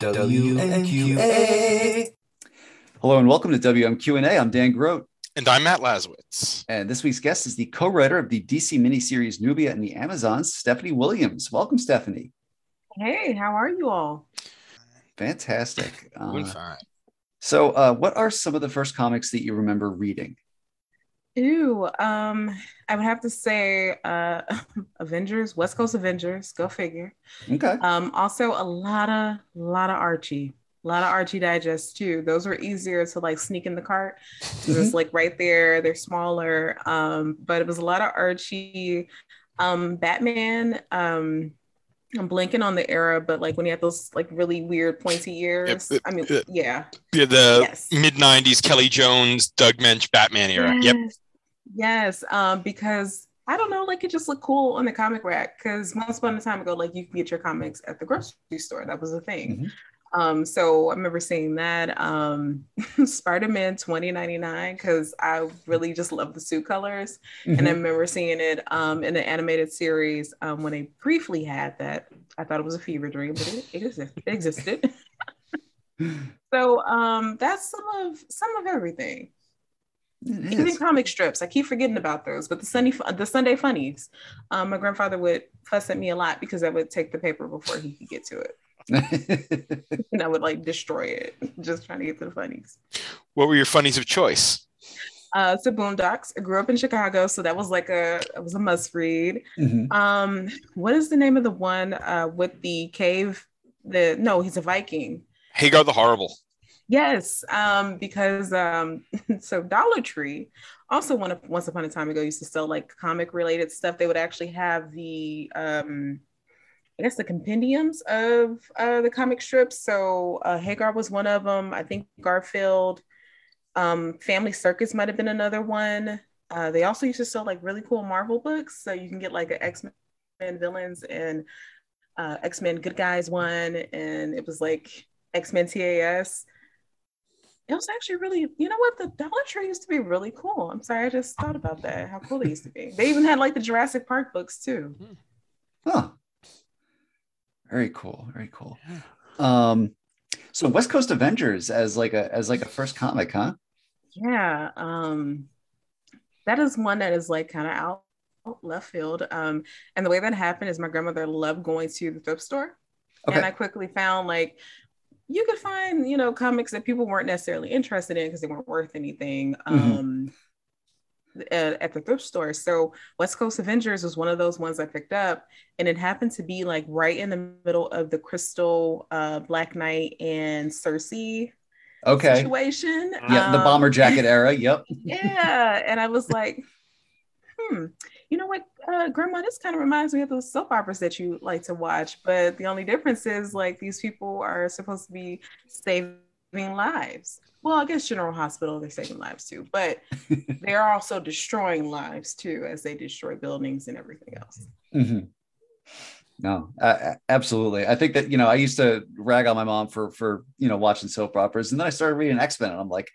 WMQA. Hello and welcome to WMQ&A. I'm Dan Grote. And I'm Matt Lazowitz. And this week's guest is the co-writer of the DC miniseries Nubia and the Amazons, Stephanie Williams. Welcome, Stephanie. Hey, how are you all? Fantastic. Doing Uh, fine. so, uh, what are some of the first comics that you remember reading? Ooh, um, I would have to say uh Avengers, West Coast Avengers, go figure. Okay. Um, also a lot of lot of Archie, a lot of Archie Digest too. Those were easier to like sneak in the cart. 'cause It's like right there, they're smaller. Um, but it was a lot of Archie, um, Batman, um. I'm blanking on the era, but like when he had those like really weird pointy ears. Yep, I mean, yep. yeah. Yeah, the Yes. mid '90s Kelley Jones, Doug Moench, Batman era. Yep. Yes. Um, because I don't know, like it just looked cool on the comic rack. Because once upon a time ago, like you could get your comics at the grocery store. That was a thing. Mhm. Um, so I remember seeing that. Um, Spider-Man 2099, because I really just love the suit colors. And I Mhm. remember seeing it um in the animated series um when they briefly had that. I thought it was a fever dream, but it, it, it existed. so um that's some of some of everything. It Even is. comic strips, I keep forgetting about those. But the Sunday, the Sunday funnies, um, my grandfather would fuss at me a lot because I would take the paper before he could get to it, and I would like destroy it, just trying to get to the funnies. What were your funnies of choice? Uh, it's the Boondocks. I grew up in Chicago, so that was like a it was a must read. Mhm. Um, what is the name of the one uh, with the cave? The no, he's a Viking. Hagar the Horrible. Yes, um, because um, so Dollar Tree also one once upon a time ago used to sell like comic related stuff. They would actually have the um, I guess the compendiums of uh, the comic strips. So uh, Hagar was one of them. I think Garfield, um, Family Circus might have been another one. Uh, they also used to sell like really cool Marvel books, so you can get like an X Men villains and uh, X Men good guys one, and it was like X Men TAS it was actually really, you know what? The Dollar Tree used to be really cool. I'm sorry, I just thought about that. How cool they used to be. They even had like the Jurassic Park books too. Huh. Very cool. Very cool. Um, so West Coast Avengers as like a as like a first comic, huh? Yeah. Um, that is one that is like kind of out left field. Um, and the way that happened is my grandmother loved going to the thrift store. Okay. And I quickly found like you could find, you know, comics that people weren't necessarily interested in because they weren't worth anything. Mhm. Um at, at the thrift store. So West Coast Avengers was one of those ones I picked up, and it happened to be like right in the middle of the Crystal, uh, Black Knight, and Sersi Okay. situation. Yeah, the Um, bomber jacket era. Yep. yeah, and I was like, hmm, you know what, uh, Grandma, this kind of reminds me of those soap operas that you like to watch, but the only difference is like these people are supposed to be saving lives. Well, I guess General Hospital, they're saving lives too, but they're also destroying lives too as they destroy buildings and everything else. Mhm. No, uh, absolutely. I think that you know I used to rag on my mom for for you know watching soap operas, and then I started reading X Men, and I'm like,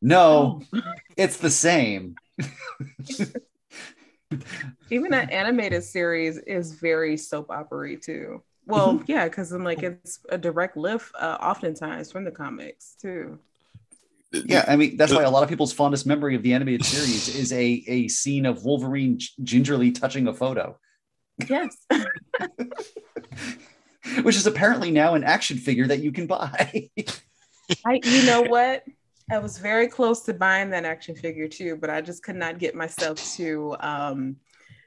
no, Oh. it's the same. Even that animated series is very soap opera too. Well, Mm-hmm. yeah, because I'm like it's a direct lift, uh, oftentimes from the comics too. Yeah, I mean that's why a lot of people's fondest memory of the animated series is a a scene of Wolverine gingerly touching a photo, Yes. which is apparently now an action figure that you can buy. I, you know what? I was very close to buying that action figure too, but I just could not get myself to um,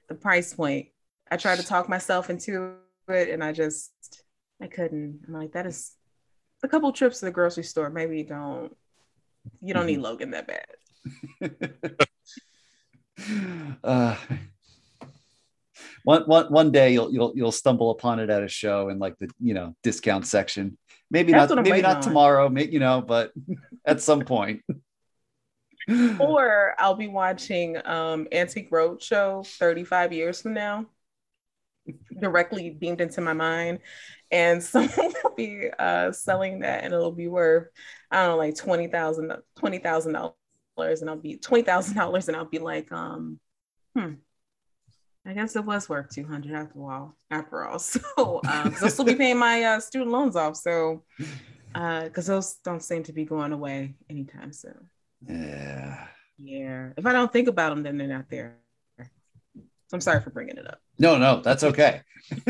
the price point. I tried to talk myself into it, and I just I couldn't. I'm like, that is a couple trips to the grocery store. Maybe you don't you don't need Logan that bad. uh, one, one, one day you'll you'll you'll stumble upon it at a show in like the you know discount section. Maybe That's not maybe not on. tomorrow, may, you know, but at some point. Or I'll be watching um, Antique Roadshow 35 years from now, directly beamed into my mind. And someone will be uh, selling that and it'll be worth, I don't know, like $20,000, $20,000. And I'll be $20,000 and I'll be like, um, hmm, I guess it was worth 200 after all, after all. So, um, I'll still be paying my uh, student loans off. So, because uh, those don't seem to be going away anytime soon. Yeah. Yeah. If I don't think about them, then they're not there. So I'm sorry for bringing it up. No, no, that's okay.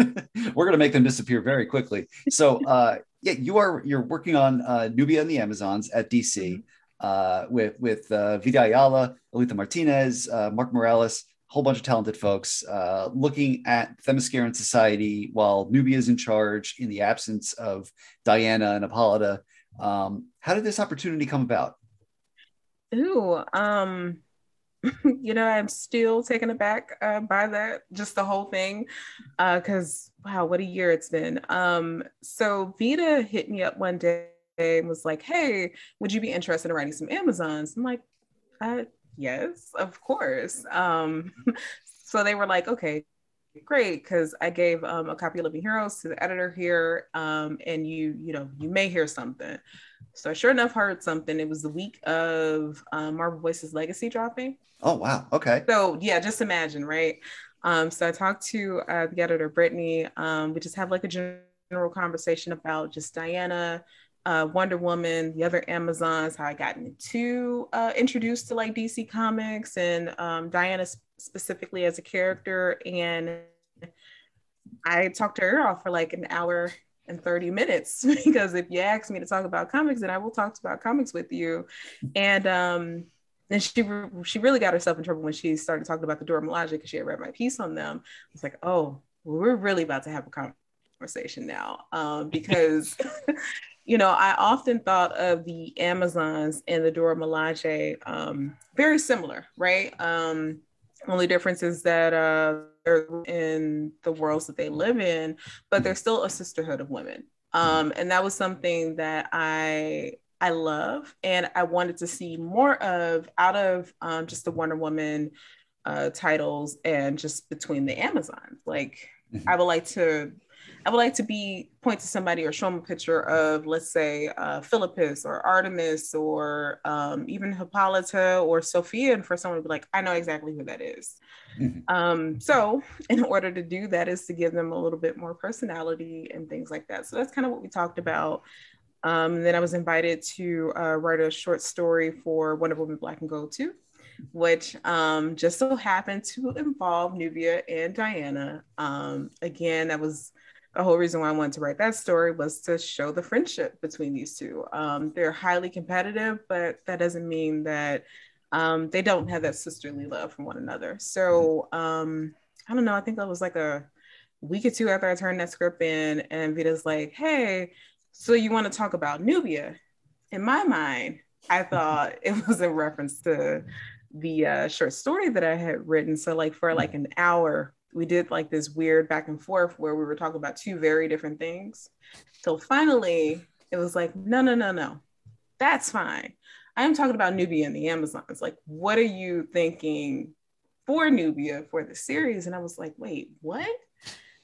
We're gonna make them disappear very quickly. So, uh, yeah, you are you're working on uh, Nubia and the Amazons at DC mm-hmm. uh, with with uh, Vita Ayala, Aletha Martinez, uh, Mark Morales, whole bunch of talented folks uh, looking at Themysciran society while Nubia is in charge in the absence of Diana and Hippolyta. Um, how did this opportunity come about? Ooh, um, you know, I'm still taken aback uh, by that, just the whole thing, because uh, wow, what a year it's been. Um, so Vita hit me up one day and was like, "Hey, would you be interested in writing some Amazons?" I'm like, uh, "Yes, of course." Um, so they were like, "Okay, great," because I gave um, a copy of Living Heroes to the editor here, um, and you, you know, you may hear something. So I sure enough heard something. It was the week of um, Marvel Voices Legacy dropping. Oh wow! Okay. So yeah, just imagine, right? Um, so I talked to uh, the editor Brittany. Um, we just have like a general conversation about just Diana, uh, Wonder Woman, the other Amazons, how I got into uh, introduced to like DC Comics and um, Diana specifically as a character, and I talked to her off for like an hour and 30 minutes because if you ask me to talk about comics then I will talk about comics with you and um and she she really got herself in trouble when she started talking about the Dora Milaje because she had read my piece on them. It's like, oh, we're really about to have a conversation now um, because, you know, I often thought of the Amazons and the Dora Milaje um, very similar, right? Um, only difference is that uh, they're in the worlds that they live in, but they're still a sisterhood of women. Um, and that was something that I I love and I wanted to see more of out of um, just the Wonder Woman uh, titles and just between the Amazons. Like mm-hmm. I would like to I would like to be point to somebody or show them a picture of, let's say, uh, Philippus or Artemis or um, even Hippolyta or Sophia, and for someone to be like, I know exactly who that is. Mm-hmm. Um, so, in order to do that, is to give them a little bit more personality and things like that. So that's kind of what we talked about. Um, then I was invited to uh, write a short story for Wonder Woman Black and Gold 2 which um, just so happened to involve Nubia and Diana. Um, again, that was the whole reason why I wanted to write that story was to show the friendship between these two. Um, they're highly competitive, but that doesn't mean that um, they don't have that sisterly love from one another. So um, I don't know. I think that was like a week or two after I turned that script in, and Vita's like, "Hey, so you want to talk about Nubia?" In my mind, I thought it was a reference to the uh, short story that I had written. So like for like an hour, we did like this weird back and forth where we were talking about two very different things. So finally, it was like, no, no, no, no, that's fine. I am talking about Nubia and the Amazons. Like, what are you thinking for Nubia for the series? And I was like, wait, what?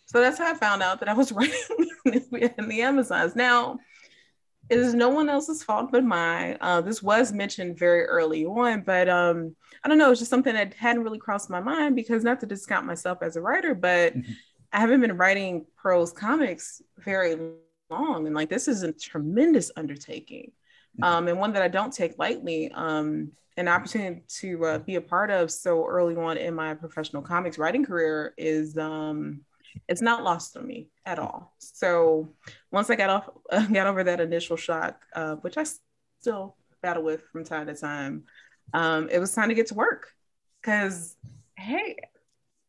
So that's how I found out that I was writing Nubia and the Amazons. Now, it is no one else's fault but mine. Uh, this was mentioned very early on, but um, I don't know. It's just something that hadn't really crossed my mind because not to discount myself as a writer, but mm-hmm. I haven't been writing prose comics very long, and like this is a tremendous undertaking, mm-hmm. um, and one that I don't take lightly. Um, an opportunity to uh, be a part of so early on in my professional comics writing career is um, it's not lost on me at all. So once I got off, uh, got over that initial shock, uh, which I still battle with from time to time, um, it was time to get to work. Because hey,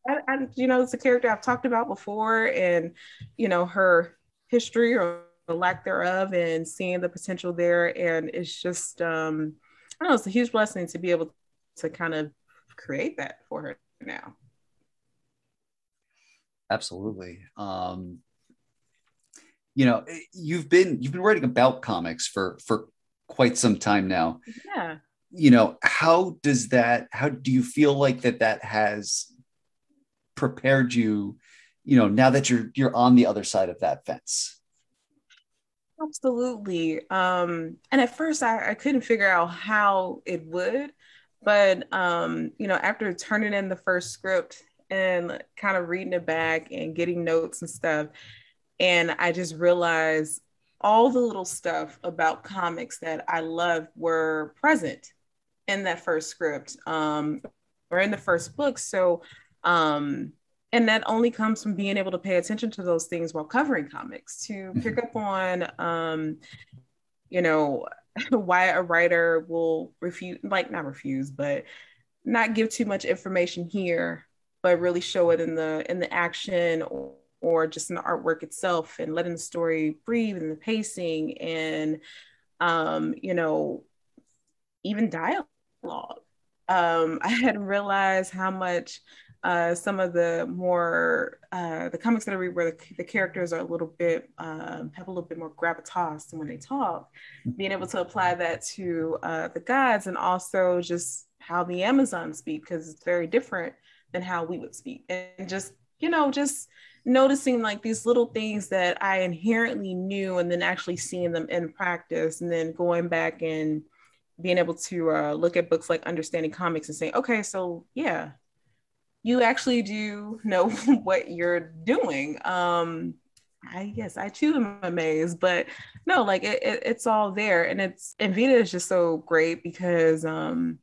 I, I, you know, it's a character I've talked about before, and you know her history or the lack thereof, and seeing the potential there, and it's just, um, I don't know, it's a huge blessing to be able to kind of create that for her now absolutely. Um you know eh, you've been you've been writing about comics for for quite some time now. Yeah. You know how does that how do you feel like that that has prepared you you know now that you're you're on the other side of that fence? Absolutely. Um and at first I, I couldn't figure out how it would but um you know after turning in the first script and kind of reading it back and getting notes and stuff. And I just realized all the little stuff about comics that I loved were present in that first script um, or in the first book. So, um, and that only comes from being able to pay attention to those things while covering comics to pick up on, um, you know, why a writer will refuse, like not refuse, but not give too much information here, but really show it in the in the action or, or just in the artwork itself and letting the story breathe and the pacing and um, you know, even dialogue. Um, I hadn't realized how much uh, some of the more uh, the comics that I read where the, the characters are a little bit um, have a little bit more gravitas than when they talk, being able to apply that to uh, the gods and also just how the Amazons speak because it's very different than how we would speak and just you know just noticing like these little things that I inherently knew and then actually seeing them in practice and then going back and being able to uh, look at books like Understanding Comics and saying, okay, so yeah, you actually do know what you're doing. Um, I guess I too am amazed, but no, like it, it, it's all there, and it's and Vita is just so great because um,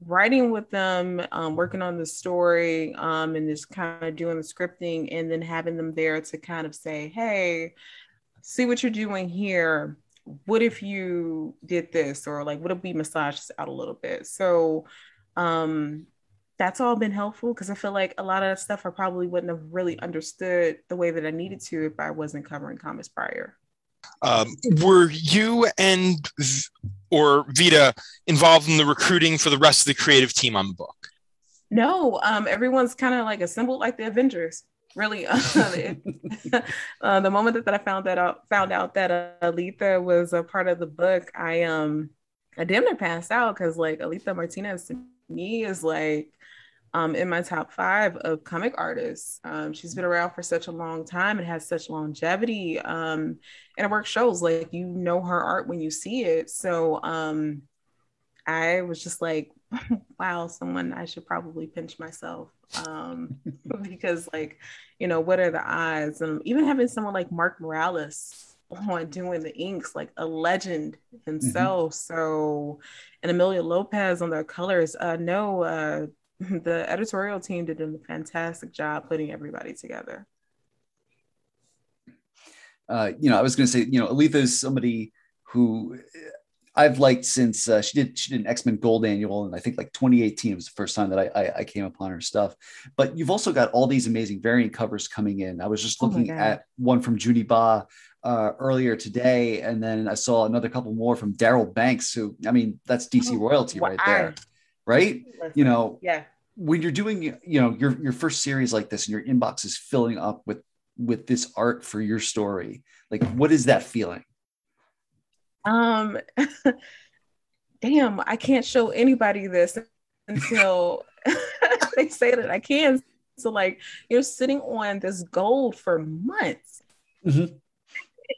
writing with them, um, working on the story, um, and just kind of doing the scripting, and then having them there to kind of say, "Hey, see what you're doing here. What if you did this, or like, what if we massage this out a little bit?" So, um, that's all been helpful because I feel like a lot of that stuff I probably wouldn't have really understood the way that I needed to if I wasn't covering comics prior. Um, were you and or Vita involved in the recruiting for the rest of the creative team on the book? No, um, everyone's kind of like assembled like the Avengers. Really, uh, the moment that, that I found that out, found out that uh, Aletha was a part of the book, I um, I damn near passed out because like Aletha Martinez to me is like um, in my top five of comic artists. Um, she's been around for such a long time and has such longevity. Um, and her work shows like you know her art when you see it. So um, I was just like, wow, someone I should probably pinch myself um, because, like, you know, what are the odds? And even having someone like Mark Morales on doing the inks, like a legend himself. Mm-hmm. So, and Emilio Lopez on their colors. Uh, no, uh, the editorial team did a fantastic job putting everybody together. Uh, you know, I was going to say, you know, Aletha is somebody who I've liked since uh, she did she did an X Men Gold Annual, and I think like 2018 was the first time that I, I, I came upon her stuff. But you've also got all these amazing variant covers coming in. I was just oh looking oh at one from Junie Ba uh, earlier today, and then I saw another couple more from Darryl Banks. Who I mean, that's DC oh, royalty right there right? You know, yeah. When you're doing, you know, your your first series like this, and your inbox is filling up with with this art for your story, like what is that feeling? Um, damn, I can't show anybody this until they say that I can. So like you're sitting on this gold for months. Mm-hmm.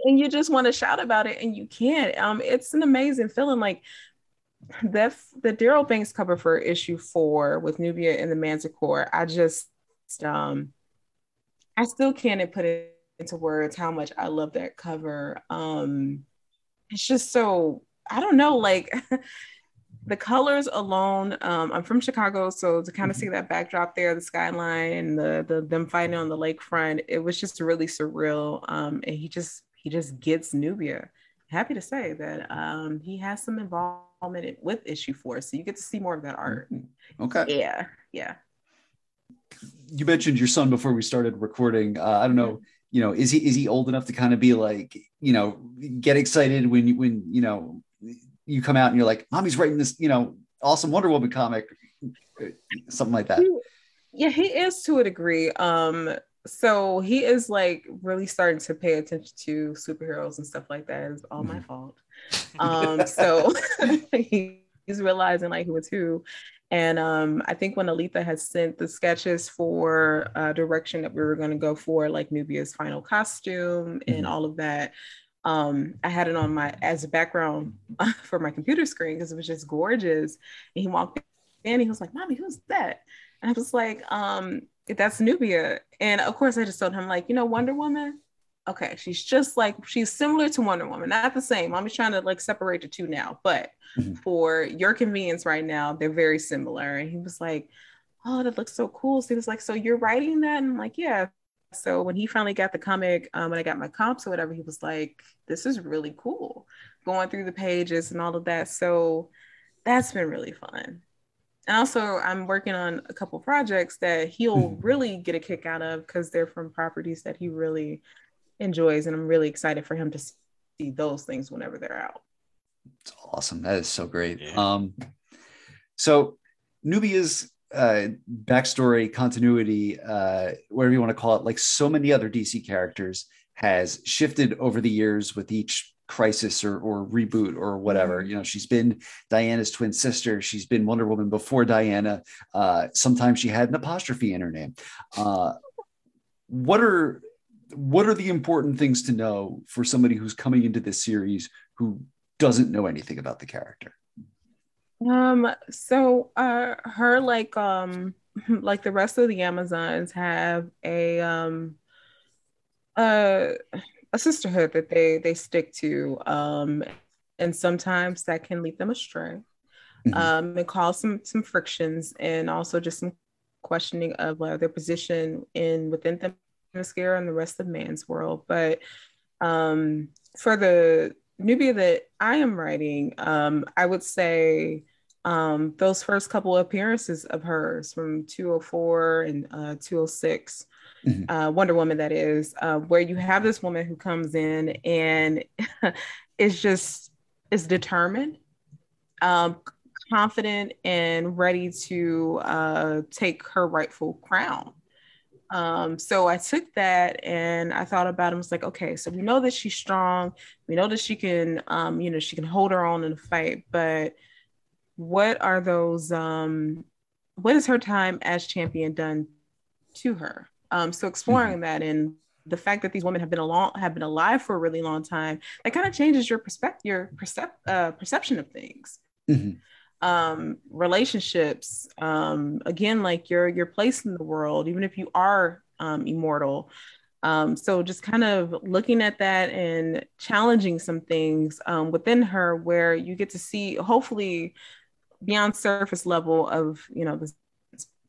And you just want to shout about it and you can't. Um, it's an amazing feeling. Like the the Darryl Banks cover for issue four with Nubia and the Manticore, I just um I still can't put it into words how much I love that cover. Um it's just so I don't know, like the colors alone. Um, I'm from Chicago, so to kind of see mm-hmm. that backdrop there, the skyline and the, the them fighting on the lakefront, it was just really surreal. Um, and he just he just gets Nubia. Happy to say that um, he has some involvement involvement with issue four. So you get to see more of that art. Mm-hmm. Okay. Yeah. Yeah. You mentioned your son before we started recording. Uh, I don't know, you know, is he is he old enough to kind of be like, you know, get excited when you when you know you come out and you're like, mommy's writing this, you know, awesome Wonder Woman comic, something like that. Yeah, he is to a degree. Um, so he is like really starting to pay attention to superheroes and stuff like that. It's all my mm-hmm. fault. Um, so he's realizing like who it's who. And um, I think when Aletha had sent the sketches for uh, direction that we were going to go for, like Nubia's final costume and mm-hmm. all of that, um, I had it on my as a background for my computer screen because it was just gorgeous. And he walked in, and he was like, "Mommy, who's that?" And I was like, um, that's Nubia. And of course, I just told him, like, you know, Wonder Woman, okay, she's just like, she's similar to Wonder Woman, not the same. I'm just trying to like separate the two now. But mm-hmm. for your convenience right now, they're very similar. And he was like, oh, that looks so cool. So he was like, so you're writing that? And I'm like, yeah. So when he finally got the comic, um, when I got my comps or whatever, he was like, this is really cool. Going through the pages and all of that. So that's been really fun and also i'm working on a couple projects that he'll mm-hmm. really get a kick out of because they're from properties that he really enjoys and i'm really excited for him to see those things whenever they're out it's awesome that is so great yeah. um so nubia's uh backstory continuity uh whatever you want to call it like so many other dc characters has shifted over the years with each crisis or, or reboot or whatever. Mm-hmm. You know, she's been Diana's twin sister. She's been Wonder Woman before Diana. Uh, sometimes she had an apostrophe in her name. Uh, what are what are the important things to know for somebody who's coming into this series who doesn't know anything about the character? Um, so uh her like um like the rest of the Amazons have a um uh a sisterhood that they they stick to um and sometimes that can lead them astray mm-hmm. um and cause some some frictions and also just some questioning of uh, their position in within Themyscira and the rest of man's world but um for the nubia that i am writing um i would say um those first couple appearances of hers from 204 and uh 206 mm-hmm. uh, Wonder Woman, that is, uh, where you have this woman who comes in and is just is determined, um, confident, and ready to uh, take her rightful crown. Um, so I took that and I thought about it. I was like, okay, so we know that she's strong. We know that she can, um, you know, she can hold her own in a fight. But what are those? Um, what is her time as champion done to her? Um, so exploring mm-hmm. that and the fact that these women have been along have been alive for a really long time, that kind of changes your perspective, your percep- uh, perception of things. Mm-hmm. Um, relationships, um, again, like your your place in the world, even if you are um, immortal. Um, so just kind of looking at that and challenging some things um, within her, where you get to see, hopefully, beyond surface level of you know this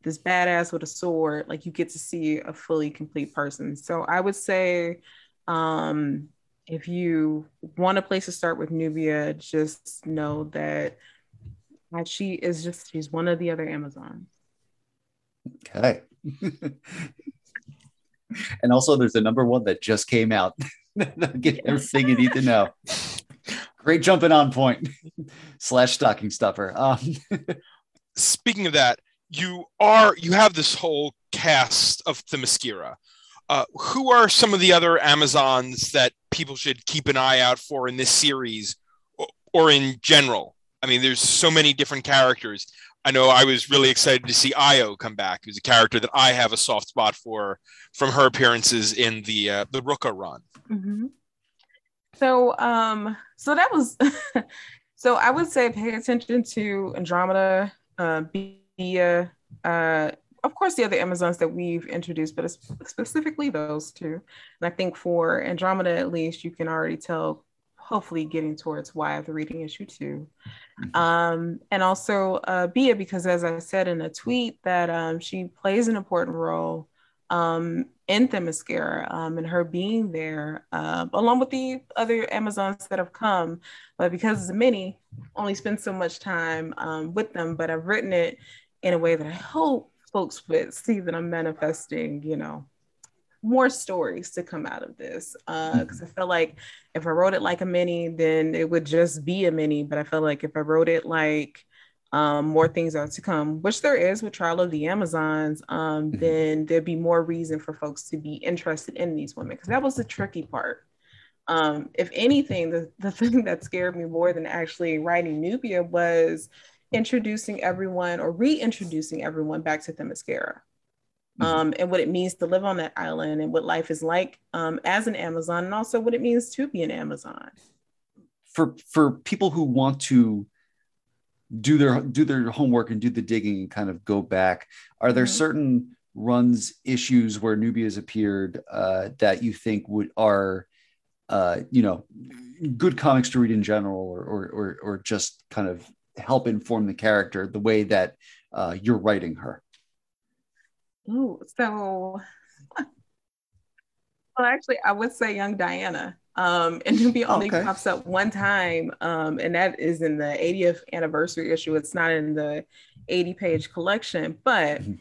this badass with a sword, like you get to see a fully complete person. So I would say, um, if you want a place to start with Nubia, just know that she is just she's one of the other Amazons. Okay. and also there's a number one that just came out. Get everything you need to know. Great jumping on point slash stocking stuffer. Um, Speaking of that, you are you have this whole cast of Themyscira. Uh, who are some of the other Amazons that people should keep an eye out for in this series or, or in general? I mean, there's so many different characters. I know I was really excited to see Io come back, who's a character that I have a soft spot for from her appearances in the uh, the Rucka run. Mm-hmm. So, um, so that was, so I would say pay attention to Andromeda, uh, the uh, of course the other Amazons that we've introduced, but specifically those two. And I think for Andromeda, at least, you can already tell, hopefully, getting towards why the reading issue 2 mm-hmm. um, and also uh, Bia, because as I said in a tweet, that um, she plays an important role um, in Themyscira um, and her being there, uh, along with the other Amazons that have come. But because many only spend so much time um, with them, but I've written it in a way that I hope folks would see that I'm manifesting, you know, more stories to come out of this. Because uh, mm-hmm. I felt like if I wrote it like a mini, then it would just be a mini. But I felt like if I wrote it like um, more things are to come, which there is with Trial of the Amazons, um, mm-hmm. then there'd be more reason for folks to be interested in these women. Because that was the tricky part. Um, if anything, the, the thing that scared me more than actually writing Nubia was introducing everyone or reintroducing everyone back to Themyscira. Mm-hmm. Um, and what it means to live on that island and what life is like um, as an Amazon, and also what it means to be an Amazon. For for people who want to do their do their homework and do the digging and kind of go back, are there mm-hmm. certain runs issues where Nubia has appeared uh, that you think would are uh, you know good comics to read in general, or or or, or just kind of help inform the character the way that uh, you're writing her? Ooh, so well, actually, I would say Young Diana. Um, and Nubia only okay. pops up one time, um, and that is in the 80th anniversary issue. It's not in the 80 page collection, but mm-hmm.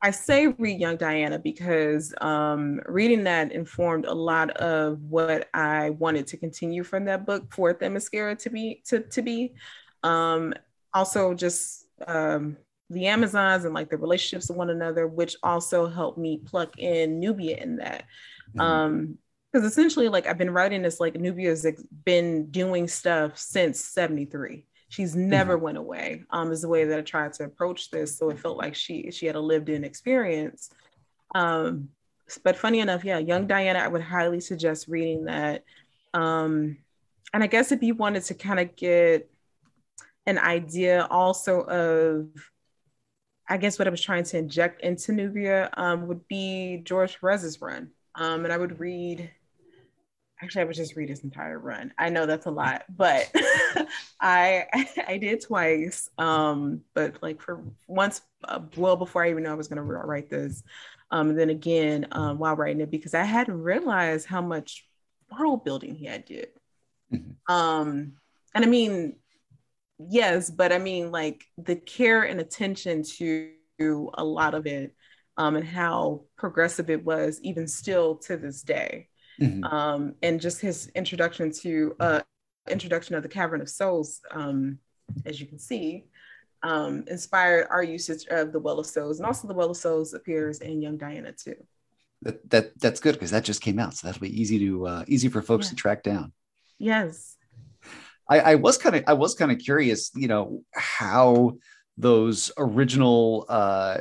I say read Young Diana because um, reading that informed a lot of what I wanted to continue from that book for Themyscira to be to to be. Um, also, just um, the Amazons and like the relationships of one another, which also helped me pluck in Nubia in that. Mm-hmm. Um, because essentially, like I've been writing this, like Nubia's been doing stuff since 73 she's never mm-hmm. went away um is the way that i tried to approach this so it felt like she she had a lived in experience um but funny enough yeah young diana i would highly suggest reading that um and i guess if you wanted to kind of get an idea also of i guess what i was trying to inject into nubia um, would be george perez's run um, and i would read actually I would just read his entire run. I know that's a lot, but I I did twice. Um, but like for once, uh, well before I even know I was gonna write this, um, and then again um, while writing it because I hadn't realized how much world building he had did. Mm-hmm. Um, and I mean, yes, but I mean like the care and attention to a lot of it, um, and how progressive it was even still to this day mm-hmm. um, and just his introduction to uh, introduction of the Cavern of Souls, um, as you can see, um, inspired our usage of the Well of Souls, and also the Well of Souls appears in Young Diana too. That, that that's good because that just came out, so that'll be easy to uh, easy for folks yeah. to track down. Yes, I, I was kind of I was kind of curious, you know, how those original uh,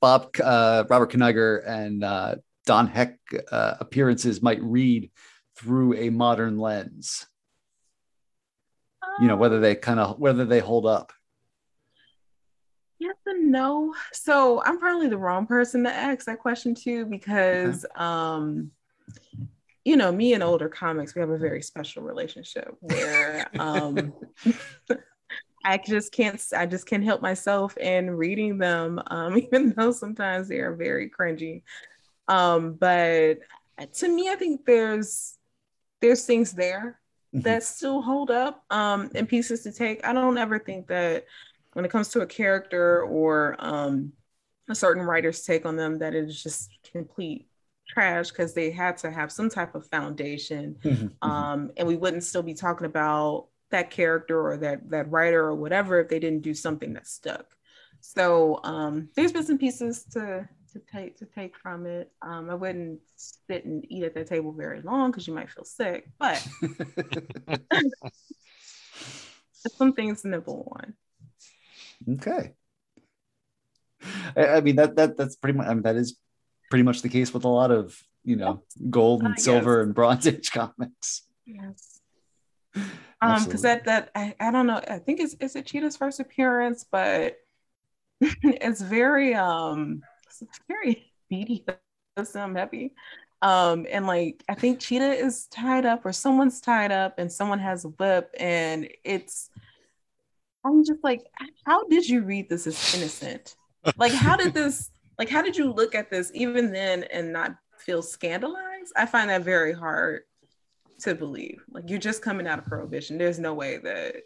Bob uh, Robert Kanigher and uh, Don Heck uh, appearances might read through a modern lens. Um, you know whether they kind of whether they hold up. Yes and no. So I'm probably the wrong person to ask that question to because okay. um you know, me and older comics, we have a very special relationship where um I just can't I just can't help myself in reading them, um, even though sometimes they are very cringy. Um, but to me, I think there's there's things there mm-hmm. that still hold up um, and pieces to take. I don't ever think that when it comes to a character or um, a certain writer's take on them that it is just complete trash because they had to have some type of foundation mm-hmm. mm-hmm. um, and we wouldn't still be talking about that character or that that writer or whatever if they didn't do something that stuck so um, there's been some pieces to to take to take from it. Um, I wouldn't sit and eat at the table very long because you might feel sick, but some things to nibble on. Okay. I, I, mean that that that's pretty much I mean that is pretty much the case with a lot of you know gold and uh, silver yes. and bronze age comics. Yes. Um, because that that I, I don't know, I think it's it's a Cheetah's first appearance, but it's very um it's very BDSM heavy. Um, and like I think Cheetah is tied up or someone's tied up and someone has a whip and it's I'm just like, how did you read this as innocent? like how did this like how did you look at this even then and not feel scandalized? I find that very hard to believe. Like you're just coming out of prohibition. There's no way that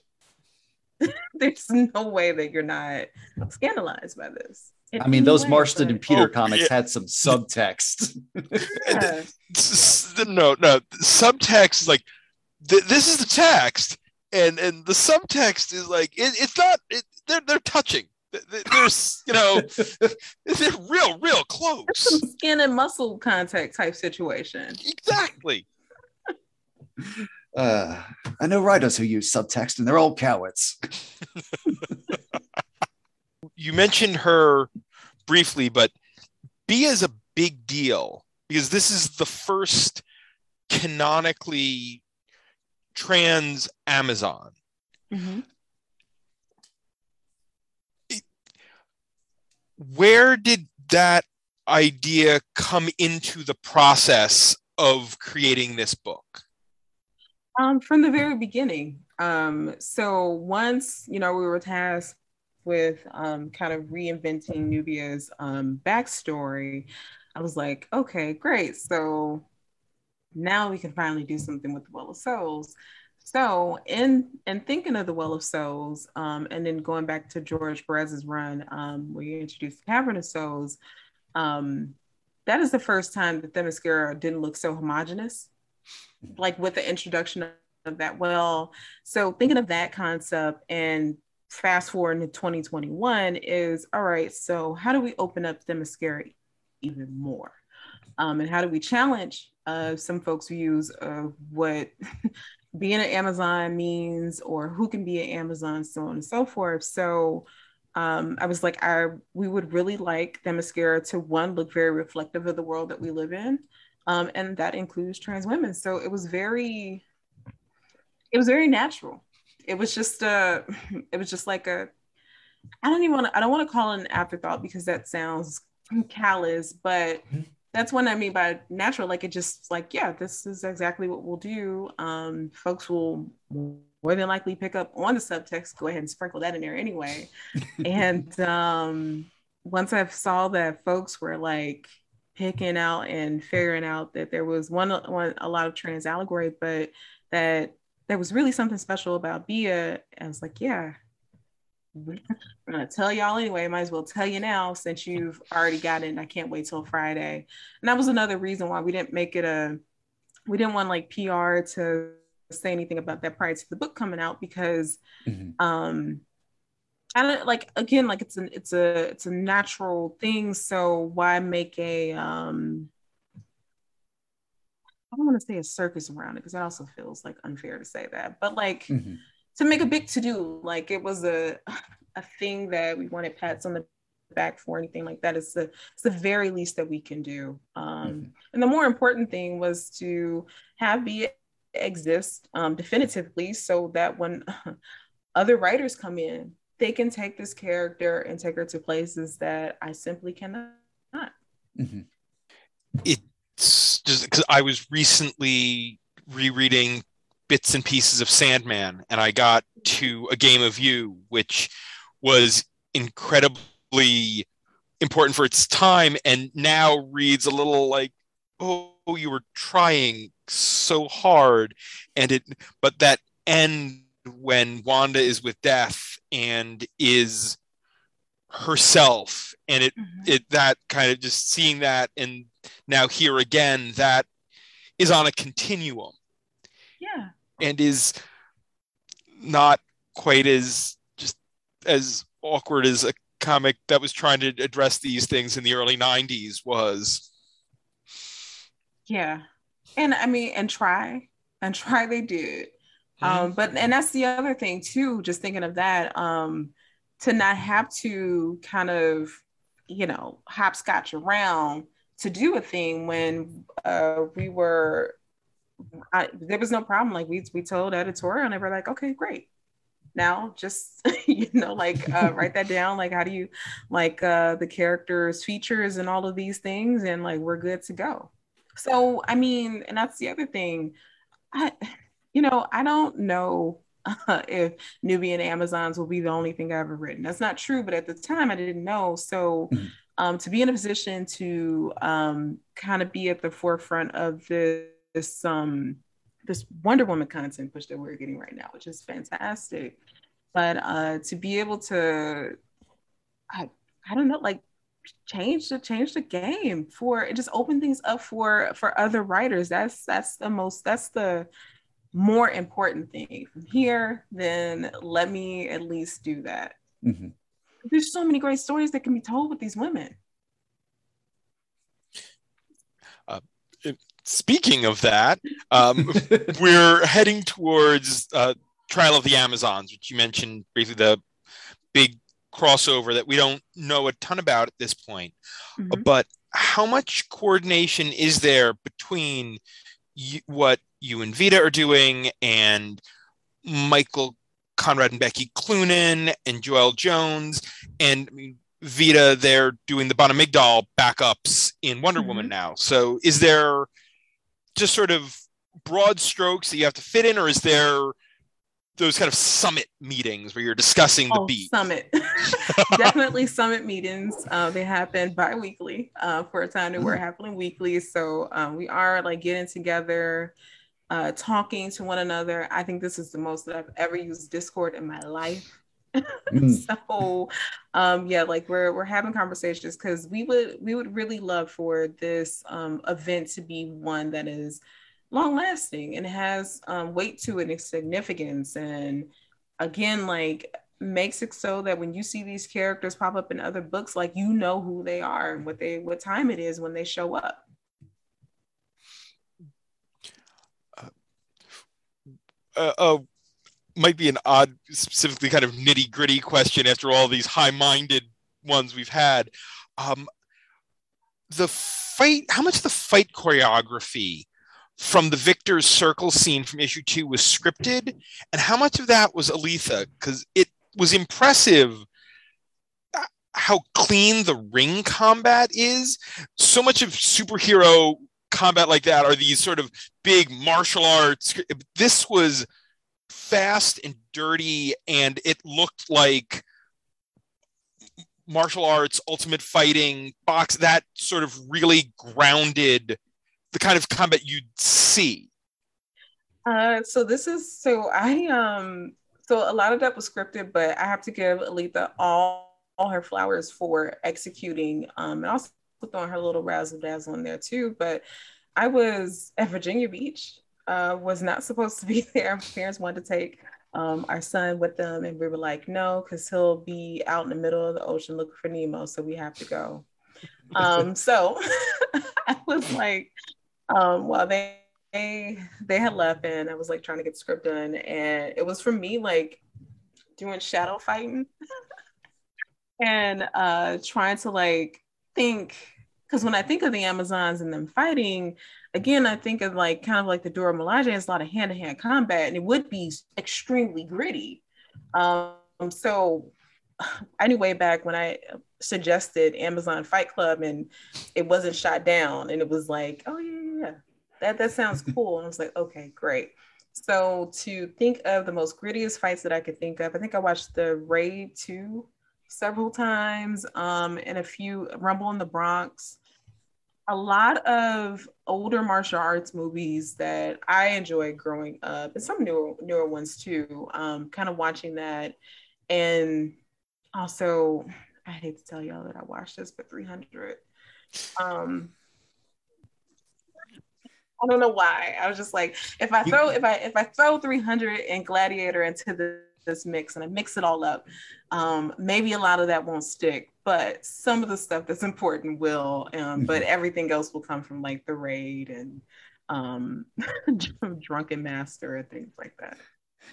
there's no way that you're not scandalized by this. I mean, those way, Marston but... and Peter oh, comics yeah. had some subtext. no, no, subtext is like th- this is the text, and and the subtext is like it, it's not. It, they're they're touching. There's you know, they're real real close. some skin and muscle contact type situation. Exactly. Uh, I know writers who use subtext, and they're all cowards you mentioned her briefly, but Bia is a big deal because this is the first canonically trans Amazon. Mm-hmm. Where did that idea come into the process of creating this book? Um, from the very beginning. Um, so once you know we were tasked with um, kind of reinventing Nubia's um, backstory, I was like, okay, great. So now we can finally do something with the Well of Souls. So in in thinking of the Well of Souls, um, and then going back to George Perez's run, um, where you introduced the Cavern of Souls, um, that is the first time that Themyscira didn't look so homogenous, like with the introduction of that well. So thinking of that concept and fast forward to 2021 is all right. So how do we open up Themyscira even more? Um, and how do we challenge uh, some folks' views of what being an Amazon means or who can be an Amazon, so on and so forth. So um, I was like, I we would really like Themyscira to one look very reflective of the world that we live in, um, and that includes trans women. So it was very, it was very natural. It was just a, it was just like a, I don't even want to, I don't want to call it an afterthought because that sounds callous, but mm-hmm that's what I mean by natural. Like it just like, yeah, this is exactly what we'll do. Um, folks will more than likely pick up on the subtext, go ahead and sprinkle that in there anyway. and um, once I saw that folks were like picking out and figuring out that there was one, one a lot of trans allegory, but that there was really something special about Bia, I was like, yeah, I'm gonna tell y'all anyway. Might as well tell you now since you've already got it. I can't wait till Friday. And that was another reason why we didn't make it a. We didn't want like PR to say anything about that prior to the book coming out because, mm-hmm. um, I don't like again like it's an it's a it's a natural thing. So why make a um. I don't want to say a circus around it because that also feels like unfair to say that, but like. Mm-hmm to make a big to do. Like it was a a thing that we wanted pats on the back for anything like that. It's the it's the very least that we can do. Um, mm-hmm. And the more important thing was to have be exist um, definitively, so that when other writers come in, they can take this character and take her to places that I simply cannot. Mm-hmm. It's just because I was recently rereading bits and pieces of Sandman, and I got to a game of you, which was incredibly important for its time, and now reads a little like, oh, you were trying so hard, and it, but that end when Wanda is with Death and is herself, and it, mm-hmm. it that kind of just seeing that, and now here again, that is on a continuum. Yeah and is not quite as just as awkward as a comic that was trying to address these things in the early 90s was. Yeah. And i mean and try and try they did. Mm-hmm. um but and that's the other thing too just thinking of that um to not have to kind of you know hopscotch around to do a thing when uh, we were I, there was no problem. Like we we told editorial, and they were like, okay, great. Now just you know, like uh, write that down. Like how do you like uh, the characters' features and all of these things, and like we're good to go. So I mean, and that's the other thing. I, you know, I don't know uh, if Nubian Amazons will be the only thing I've ever written. That's not true, but at the time I didn't know. So mm-hmm. um, to be in a position to um, kind of be at the forefront of this this um this Wonder Woman content push that we're getting right now, which is fantastic. But uh to be able to I I don't know, like change the change the game for it just open things up for for other writers. That's that's the most that's the more important thing from here, then let me at least do that. Mm-hmm. There's so many great stories that can be told with these women. Speaking of that, um, we're heading towards uh, Trial of the Amazons, which you mentioned briefly, the big crossover that we don't know a ton about at this point. Mm-hmm. But how much coordination is there between you, what you and Vita are doing and Michael Conrad and Becky Cloonan and Joëlle Jones? And I mean, Vita, they're doing the Bana-Mighdall backups in Wonder Mhm. Woman now. So is there just sort of broad strokes that you have to fit in, or is there those kind of summit meetings where you're discussing the Oh, beat? summit. Definitely summit meetings. Uh, they happen bi-weekly uh, for a time that we're happening weekly. So um, we are like getting together, uh, talking to one another. I think this is the most that I've ever used Discord in my life. Mm. so um yeah like we're we're having conversations because we would we would really love for this um event to be one that is long lasting and has um weight to it and significance and again like makes it so that when you see these characters pop up in other books like you know who they are and what they what time it is when they show up uh, uh, might be an odd, specifically kind of nitty gritty question after all these high minded ones we've had. Um, the fight, how much of the fight choreography from the Victor's Circle scene from issue two was scripted, and how much of that was Aletha? Because it was impressive uh, how clean the ring combat is. So much of superhero combat like that are these sort of big martial arts. This was fast and dirty, and it looked like martial arts, ultimate fighting, box, that sort of really grounded the kind of combat you'd see. Uh, so this is so I um so a lot of that was scripted, but I have to give Aletha all, all her flowers for executing um and also throwing her little razzle dazzle in there too. But I was at Virginia Beach, uh, was not supposed to be there. My parents wanted to take um, our son with them, and we were like, no, because he'll be out in the middle of the ocean looking for Nemo, so we have to go. Um, so I was like, um, well, they they they had left, and I was like trying to get the script done, and it was for me like doing shadow fighting and uh, trying to like think because when I think of the Amazons and them fighting, again, I think of like kind of like the Dora Milaje has a lot of hand to hand combat, and it would be extremely gritty. Um, so I knew way back when I suggested Amazon Fight Club, and it wasn't shot down, and it was like, oh yeah, yeah, yeah. that that sounds cool, and I was like, okay, great. So to think of the most grittiest fights that I could think of, I think I watched the Raid 2 several times, um, and a few Rumble in the Bronx. A lot of older martial arts movies that I enjoyed growing up, and some newer newer ones too. Um, kind of watching that, and also I hate to tell y'all that I watched this, but 300. Um, I don't know why. I was just like, if I throw if I if I throw 300 and Gladiator into the, this mix and I mix it all up, um, maybe a lot of that won't stick, but some of the stuff that's important will. Um, but everything else will come from like the raid and um, drunken master and things like that.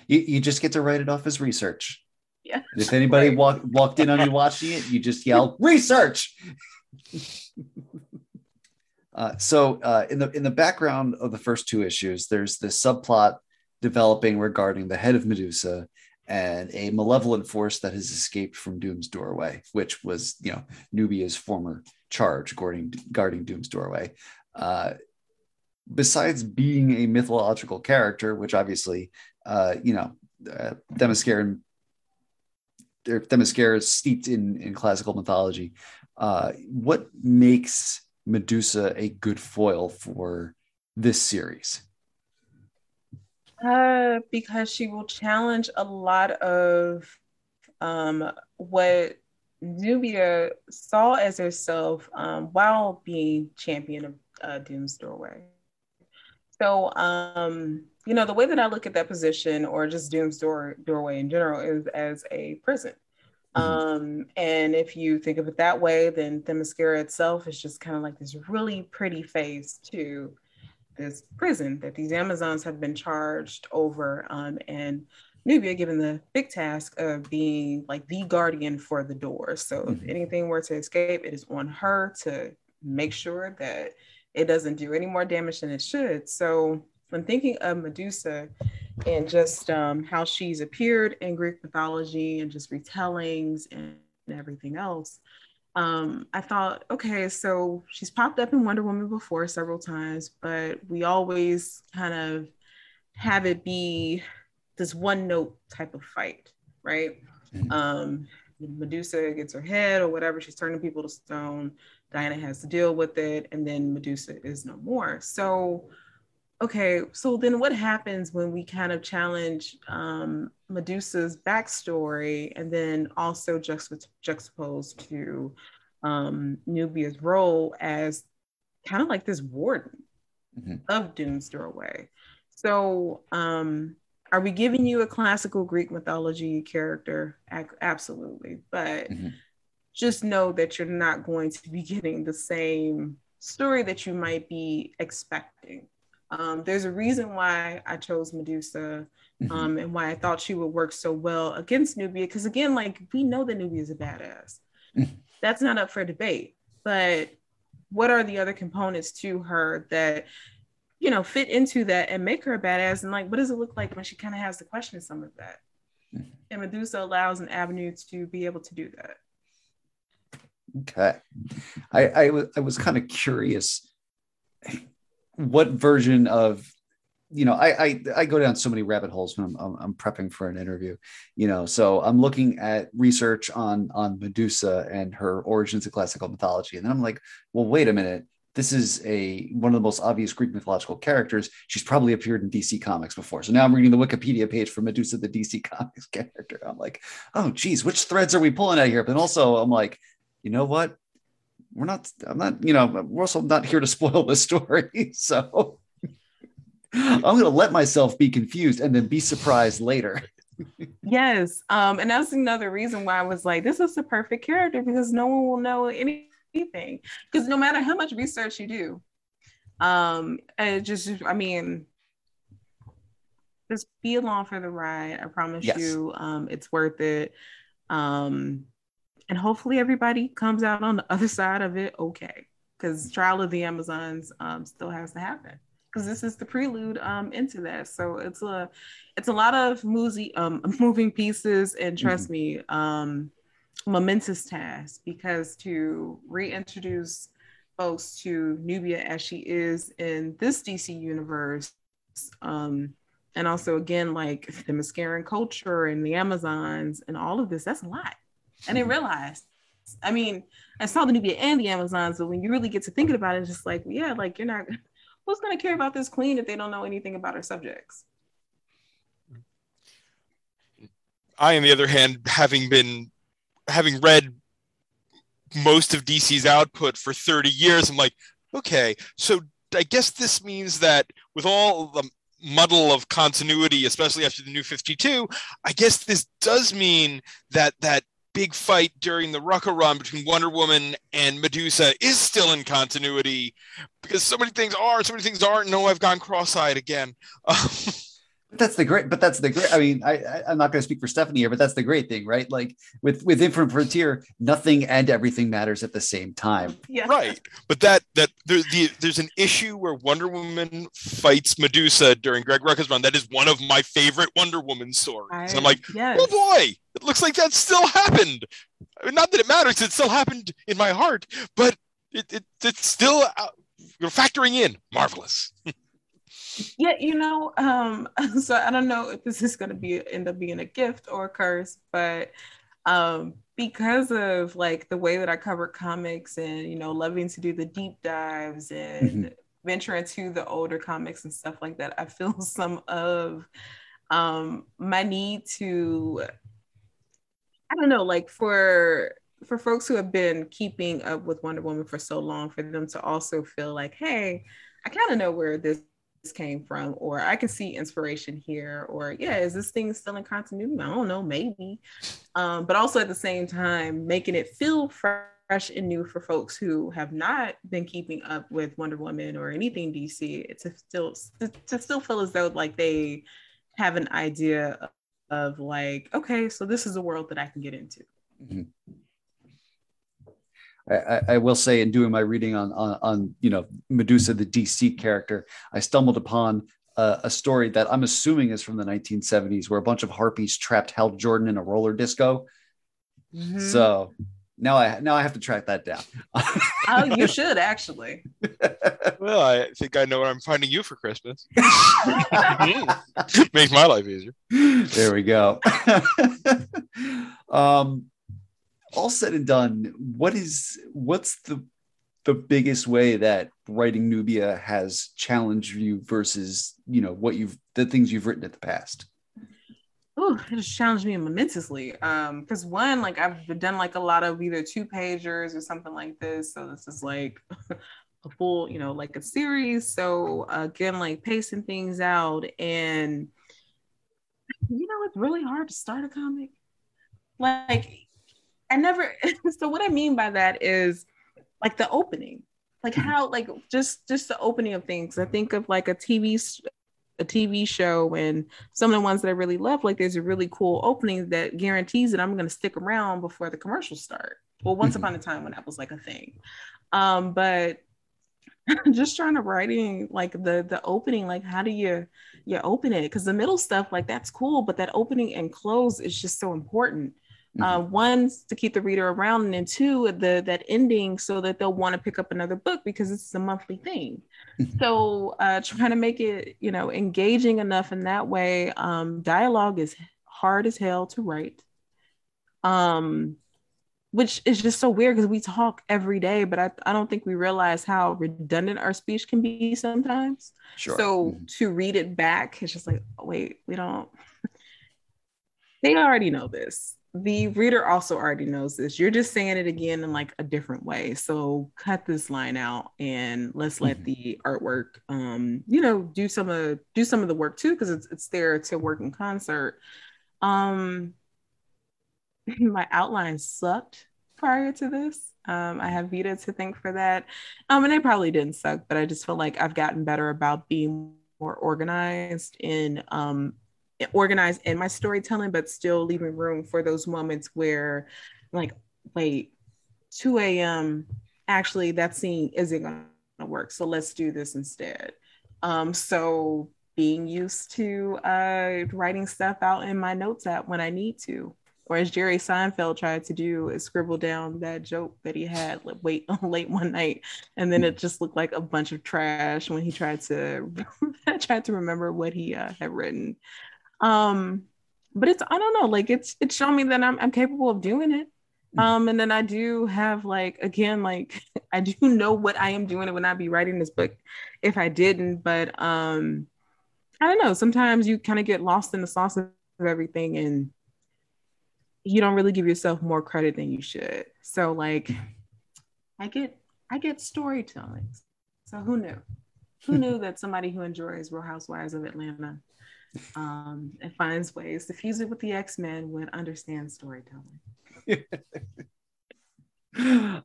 You, you just get to write it off as research. Yeah. If anybody Right. walk, walked in on you watching it, you just yell research. Uh, so uh, in the in the background of the first two issues, there's this subplot developing regarding the head of Medusa and a malevolent force that has escaped from Doom's doorway, which was you know Nubia's former charge guarding guarding Doom's doorway. Uh, besides being a mythological character, which obviously uh, you know uh, Themyscira or Themyscira is steeped in in classical mythology. Uh, what makes Medusa a good foil for this series? Uh, because she will challenge a lot of um, what Nubia saw as herself um, while being champion of uh, Doom's Doorway. So, um, you know, the way that I look at that position or just Doom's door, Doorway in general is as a prison. Mhm. Um, and if you think of it that way, then Themyscira itself is just kind of like this really pretty face to this prison that these Amazons have been charged over. Um, and Nubia given the big task of being like the guardian for the door. So if Mhm. anything were to escape, it is on her to make sure that it doesn't do any more damage than it should. So when thinking of Medusa and just um, how she's appeared in Greek mythology and just retellings and everything else, um, I thought, okay, so she's popped up in Wonder Woman before several times, but we always kind of have it be this one note type of fight, right? Mm-hmm. Um, Medusa gets her head or whatever, she's turning people to stone. Diana has to deal with it, and then Medusa is no more. So, okay, so then what happens when we kind of challenge um, Medusa's backstory and then also juxtap- juxtaposed to um, Nubia's role as kind of like this warden mm-hmm. of Doom's Doorway? So, um, are we giving you a classical Greek mythology character? Absolutely. But mm-hmm. just know that you're not going to be getting the same story that you might be expecting. Um, there's a reason why I chose Medusa mm-hmm. um, and why I thought she would work so well against Nubia. Because again, like we know that Nubia is a badass. Mm-hmm. That's not up for debate. But what are the other components to her that you know, fit into that and make her a badass. And like, what does it look like when she kind of has to question some of that? Mm-hmm. And Medusa allows an avenue to be able to do that. Okay. I, I, w- I was kind of curious what version of you know I, I i go down so many rabbit holes when I'm, I'm, I'm prepping for an interview you know so i'm looking at research on on medusa and her origins of classical mythology and then i'm like well wait a minute this is a one of the most obvious Greek mythological characters. She's probably appeared in DC Comics before. So now I'm reading the Wikipedia page for Medusa, the DC Comics character. I'm like, oh geez, which threads are we pulling out here? But also I'm like, you know what? We're not, I'm not, you know, we're also not here to spoil the story. So I'm gonna let myself be confused and then be surprised later. yes. Um, and that's another reason why I was like, this is the perfect character because no one will know anything because no matter how much research you do um it just i mean just be along for the ride i promise yes. you um it's worth it um and hopefully everybody comes out on the other side of it okay because trial of the amazons um still has to happen because this is the prelude um into that so it's a it's a lot of movie um moving pieces and trust mm-hmm. me um momentous task because to reintroduce folks to Nubia as she is in this DC universe, um, and also again like the Themysciran culture and the Amazons and all of this, that's a lot. I didn't realize. I mean, I saw the Nubia and the Amazons, but when you really get to thinking about it, it's just like, yeah, like you're not who's gonna care about this queen if they don't know anything about her subjects? I, on the other hand, having been having read most of DC's output for 30 years, I'm like, okay, so I guess this means that with all the muddle of continuity, especially after the new 52, I guess this does mean that that big fight during the Rucka run between Wonder Woman and Medusa is still in continuity because so many things are, so many things aren't. No, I've gone cross-eyed again. Um, that's the great but that's the great i mean i, I am not going to speak for stephanie here but that's the great thing right? Like with with infinite frontier nothing and everything matters at the same time. Yeah. Right but that that there, the, there's an issue where wonder woman fights medusa during greg rucka's run. That is one of my favorite wonder woman stories. I, and i'm like yes. oh boy it looks like that still happened. I mean, not that it matters it still happened in my heart but it, it it's still uh, factoring in. Marvelous yeah you know um so i don't know if this is going to be end up being a gift or a curse but um because of like the way that i cover comics and you know loving to do the deep dives and mm-hmm. venture into the older comics and stuff like that i feel some of um my need to i don't know like for for folks who have been keeping up with wonder woman for so long for them to also feel like hey i kind of know where this came from, or I can see inspiration here, or yeah, is this thing still in continuity? I don't know, maybe. Um, but also at the same time, making it feel fresh and new for folks who have not been keeping up with Wonder Woman or anything DC to still to still feel as though like they have an idea of, of like, okay, so this is a world that I can get into. Mm-hmm. I, I, will say in doing my reading on, on, on you know Medusa the DC character, I stumbled upon a, a, story that I'm assuming is from the 1970s, where a bunch of harpies trapped Hal Jordan in a roller disco. Mm-hmm. So now I now I have to track that down. oh, you should actually. well, I think I know what I'm finding you for Christmas. Makes my life easier. There we go. um, all said and done, what is what's the the biggest way that writing Nubia has challenged you versus you know what you've the things you've written in the past? Oh, it has challenged me momentously. Um, because one, like I've done like a lot of either two pagers or something like this. So this is like a full, you know, like a series. So again, like pacing things out and you know, it's really hard to start a comic. Like I never so what I mean by that is like the opening like how like just just the opening of things i think of like a tv a TV show and some of the ones that I really love, like there's a really cool opening that guarantees that I'm going to stick around before the commercials start. Well, once mm-hmm. upon a time when that was like a thing. Um, but just trying to writing like the the opening, like how do you you open it? Because the middle stuff, like that's cool, but that opening and close is just so important. Uh, mm-hmm. Uh, one to keep the reader around, and then two the that ending so that they'll want to pick up another book because it's a monthly thing. Mm-hmm. so uh, trying to make it you know engaging enough in that way. Um, dialogue is hard as hell to write. Um, which is just so weird because we talk every day, but I, I don't think we realize how redundant our speech can be sometimes. Sure. So mm-hmm. to read it back, it's just like, oh, wait, we don't. they already know this the reader also already knows this. You're just saying it again in like a different way. So cut this line out and let's let mm-hmm. the artwork um, you know, do some of do some of the work too, because it's it's there to work in concert. Um my outline sucked prior to this. Um, I have Vita to thank for that. Um, and it probably didn't suck, but I just feel like I've gotten better about being more organized in um organized in my storytelling, but still leaving room for those moments where, like, wait, 2 a.m. Actually, that scene isn't going to work. So let's do this instead. Um, so being used to uh, writing stuff out in my notes app when I need to. Or as Jerry Seinfeld tried to do, is scribble down that joke that he had like, wait late one night, and then it just looked like a bunch of trash when he tried to tried to remember what he uh, had written. Um, but it's I don't know, like it's it's shown me that I'm I'm capable of doing it. Mm-hmm. Um, and then I do have like again, like I do know what I am doing and would not be writing this book if I didn't. But um, I don't know. Sometimes you kind of get lost in the sauce of everything, and you don't really give yourself more credit than you should. So like, I get I get storytelling. So who knew? Who knew that somebody who enjoys Real Housewives of Atlanta um, and finds ways to fuse it with the X Men would understand storytelling.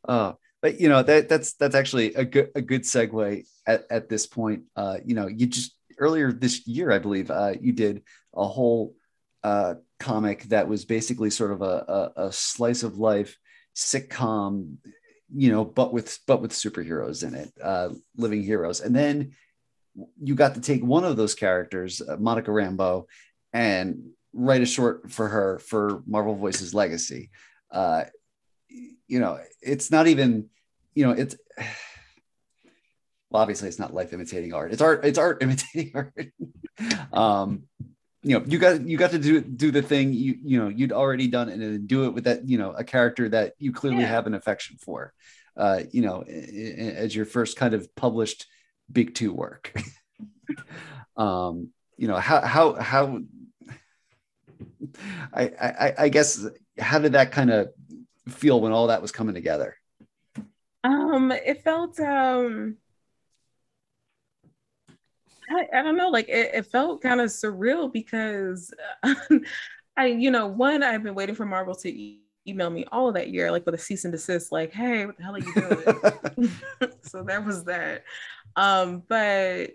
uh, but you know that that's that's actually a good a good segue at, at this point. Uh, you know, you just earlier this year, I believe, uh, you did a whole uh, comic that was basically sort of a, a, a slice of life sitcom you know but with but with superheroes in it uh living heroes and then you got to take one of those characters, uh, Monica Rambeau, and write a short for her for Marvel Voices Legacy. Uh, you know, it's not even, you know, it's well, obviously it's not life imitating art. It's art. It's art imitating art. um, you know, you got you got to do do the thing you you know you'd already done and then do it with that you know a character that you clearly yeah. have an affection for. Uh, you know, as your first kind of published big two work. um, you know, how how how I, I I guess how did that kind of feel when all that was coming together? Um, it felt um I, I don't know, like it, it felt kind of surreal because I, you know, one, I've been waiting for Marvel to e- email me all of that year, like with a cease and desist, like, hey, what the hell are you doing? so that was that. Um, but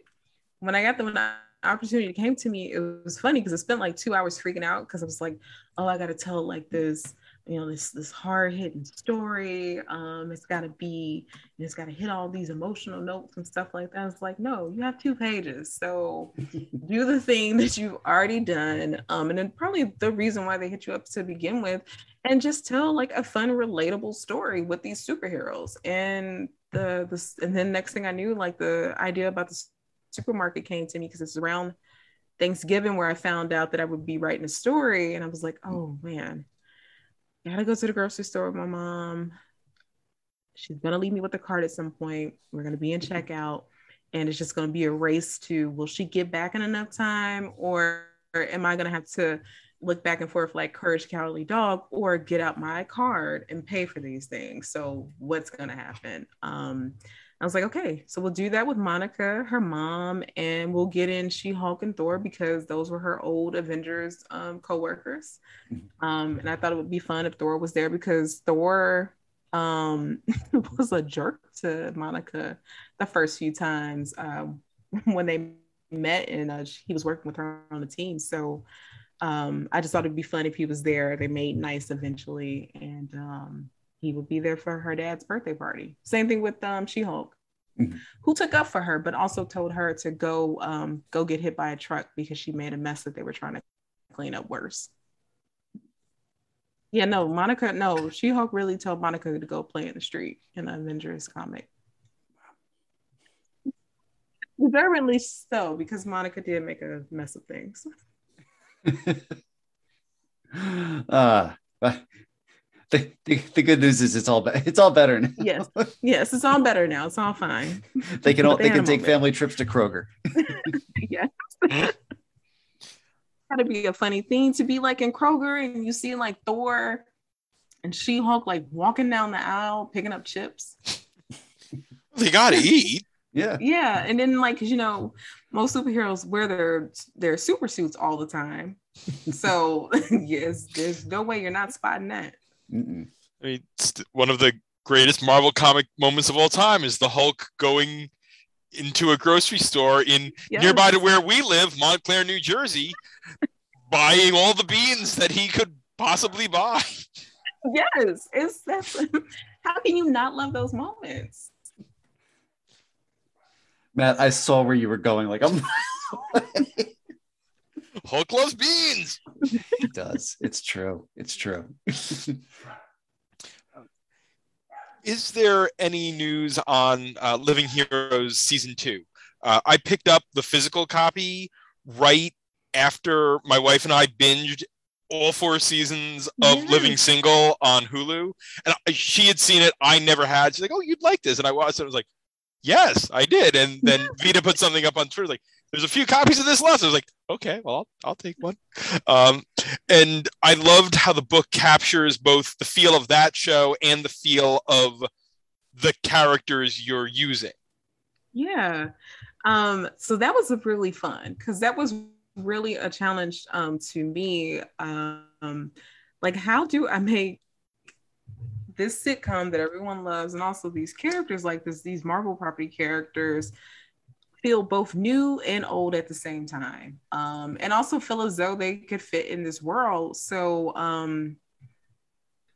when I got the opportunity came to me, it was funny because I spent like two hours freaking out because I was like, oh, I got to tell like this you know this this hard hitting story. Um it's got to be it's got to hit all these emotional notes and stuff like that. It's like no you have two pages. So do the thing that you've already done. Um and then probably the reason why they hit you up to begin with and just tell like a fun relatable story with these superheroes. And the this and then next thing i knew like the idea about the supermarket came to me because it's around thanksgiving where i found out that i would be writing a story and i was like oh man I gotta go to the grocery store with my mom. She's gonna leave me with the card at some point. We're gonna be in mm-hmm. checkout, and it's just gonna be a race to will she get back in enough time, or, or am I gonna have to look back and forth like Courage Cowardly Dog, or get out my card and pay for these things? So what's gonna happen? Um, I was like, okay, so we'll do that with Monica, her mom, and we'll get in She Hulk and Thor because those were her old Avengers um, co-workers. Mm-hmm. Um, and I thought it would be fun if Thor was there because Thor um, was a jerk to Monica the first few times um, when they met, and uh, he was working with her on the team. So um, I just thought it'd be fun if he was there. They made nice eventually, and um, he would be there for her dad's birthday party. Same thing with um, She Hulk, mm-hmm. who took up for her, but also told her to go um, go get hit by a truck because she made a mess that they were trying to clean up worse. Yeah, no, Monica, no, She Hulk really told Monica to go play in the street in the Avengers comic. Deservedly so, because Monica did make a mess of things. uh, the, the, the, good news is it's all be- it's all better now. Yes, yes, it's all better now. It's all fine. they can all they, they can take family trips to Kroger. yes. Gotta be a funny thing to be like in Kroger and you see like Thor and She Hulk like walking down the aisle picking up chips. They gotta eat. Yeah. Yeah, and then like you know most superheroes wear their their super suits all the time. So yes, there's no way you're not spotting that. Mm-mm. I mean, one of the greatest Marvel comic moments of all time is the Hulk going into a grocery store in yes. nearby to where we live, Montclair, New Jersey, buying all the beans that he could possibly buy. Yes, it's that's how can you not love those moments? Matt, I saw where you were going. Like I'm Hulk loves beans. he does. It's true. It's true. Is there any news on uh, Living Heroes season two? Uh, I picked up the physical copy right after my wife and I binged all four seasons of. Living Single on Hulu, and she had seen it. I never had. She's like, "Oh, you'd like this," and I watched it. I was like, "Yes, I did." And then Vita put something up on Twitter like, there's a few copies of this left. I was like, okay, well, I'll, I'll take one. Um, and I loved how the book captures both the feel of that show and the feel of the characters you're using. Yeah. Um, so that was really fun because that was really a challenge um, to me. Um, like, how do I make this sitcom that everyone loves and also these characters like this, these Marvel property characters feel both new and old at the same time. Um, and also feel as though they could fit in this world. So um,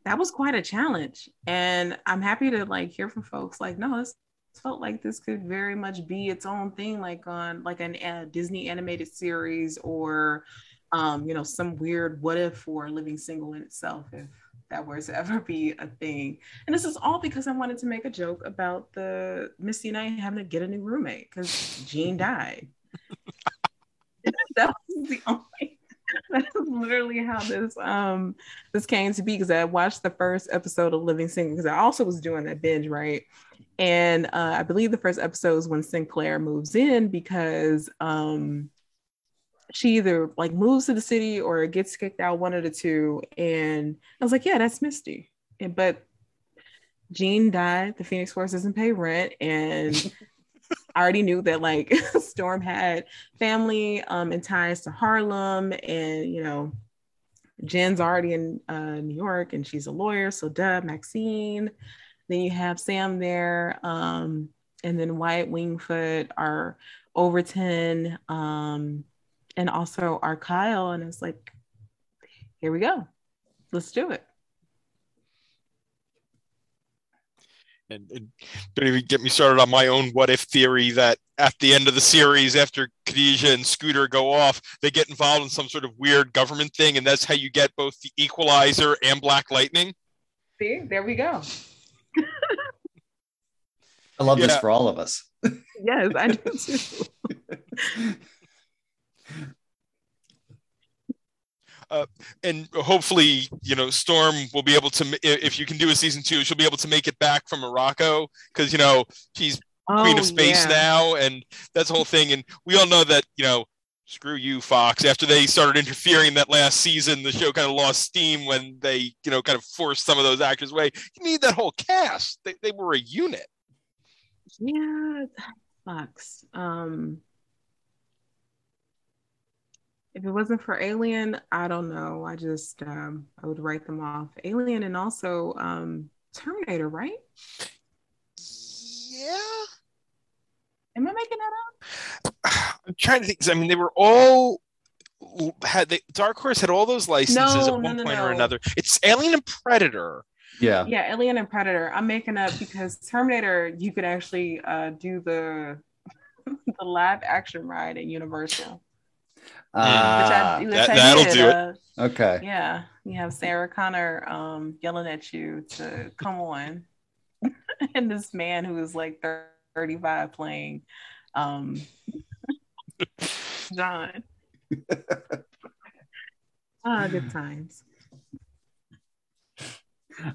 that was quite a challenge. And i'm happy to like hear from folks like no this felt like this could very much be its own thing like on like an uh, disney animated series or um, you know some weird what if for living single in itself if that were to ever be a thing. And this is all because I wanted to make a joke about the Misty and I having to get a new roommate because Jean died. that was the only that's literally how this um this came to be because I watched the first episode of Living Single because I also was doing that binge, right? And uh, I believe the first episode is when Synclaire moves in because um she either like moves to the city or gets kicked out, one of the two. And I was like, yeah, that's Misty. And, but Jean died. The Phoenix Force doesn't pay rent. And I already knew that like Storm had family um, and ties to Harlem. And, you know, Jen's already in uh, New York and she's a lawyer. So, duh, Maxine. Then you have Sam there. Um, and then Wyatt Wingfoot, our Overton. Um, and also our Kyle. And it's like, here we go. Let's do it. And, and don't even get me started on my own what if theory that at the end of the series, after Khadijah and Scooter go off, they get involved in some sort of weird government thing. And that's how you get both the Equalizer and Black Lightning. See, there we go. I love yeah. this for all of us. Yes, I do too. and hopefully, you know, Storm will be able to, if you can do a season two, she'll be able to make it back from Morocco because, you know, she's Queen Oh, of Space yeah. now, and that's the whole thing. And we all know that, you know, screw you, Fox. After they started interfering that last season, the show kind of lost steam when they, you know, kind of forced some of those actors away. You need that whole cast. They, they were a unit. Yeah, Fox. Um, if it wasn't for Alien, I don't know. I just um, I would write them off. Alien and also um, Terminator, right? Yeah. Am I making that up? I'm trying to think. I mean, they were all had they, Dark Horse had all those licenses No, at no, one no, point or another. It's Alien and Predator. Yeah. Yeah, Alien and Predator. I'm making up because Terminator, you could actually uh, do the the live action ride at Universal. Ah, which I, which that, that'll did, do it. uh, okay. Yeah, you have Sarah Connor um, yelling at you to come on, and this man who is like 35 playing um, John. Ah, good times.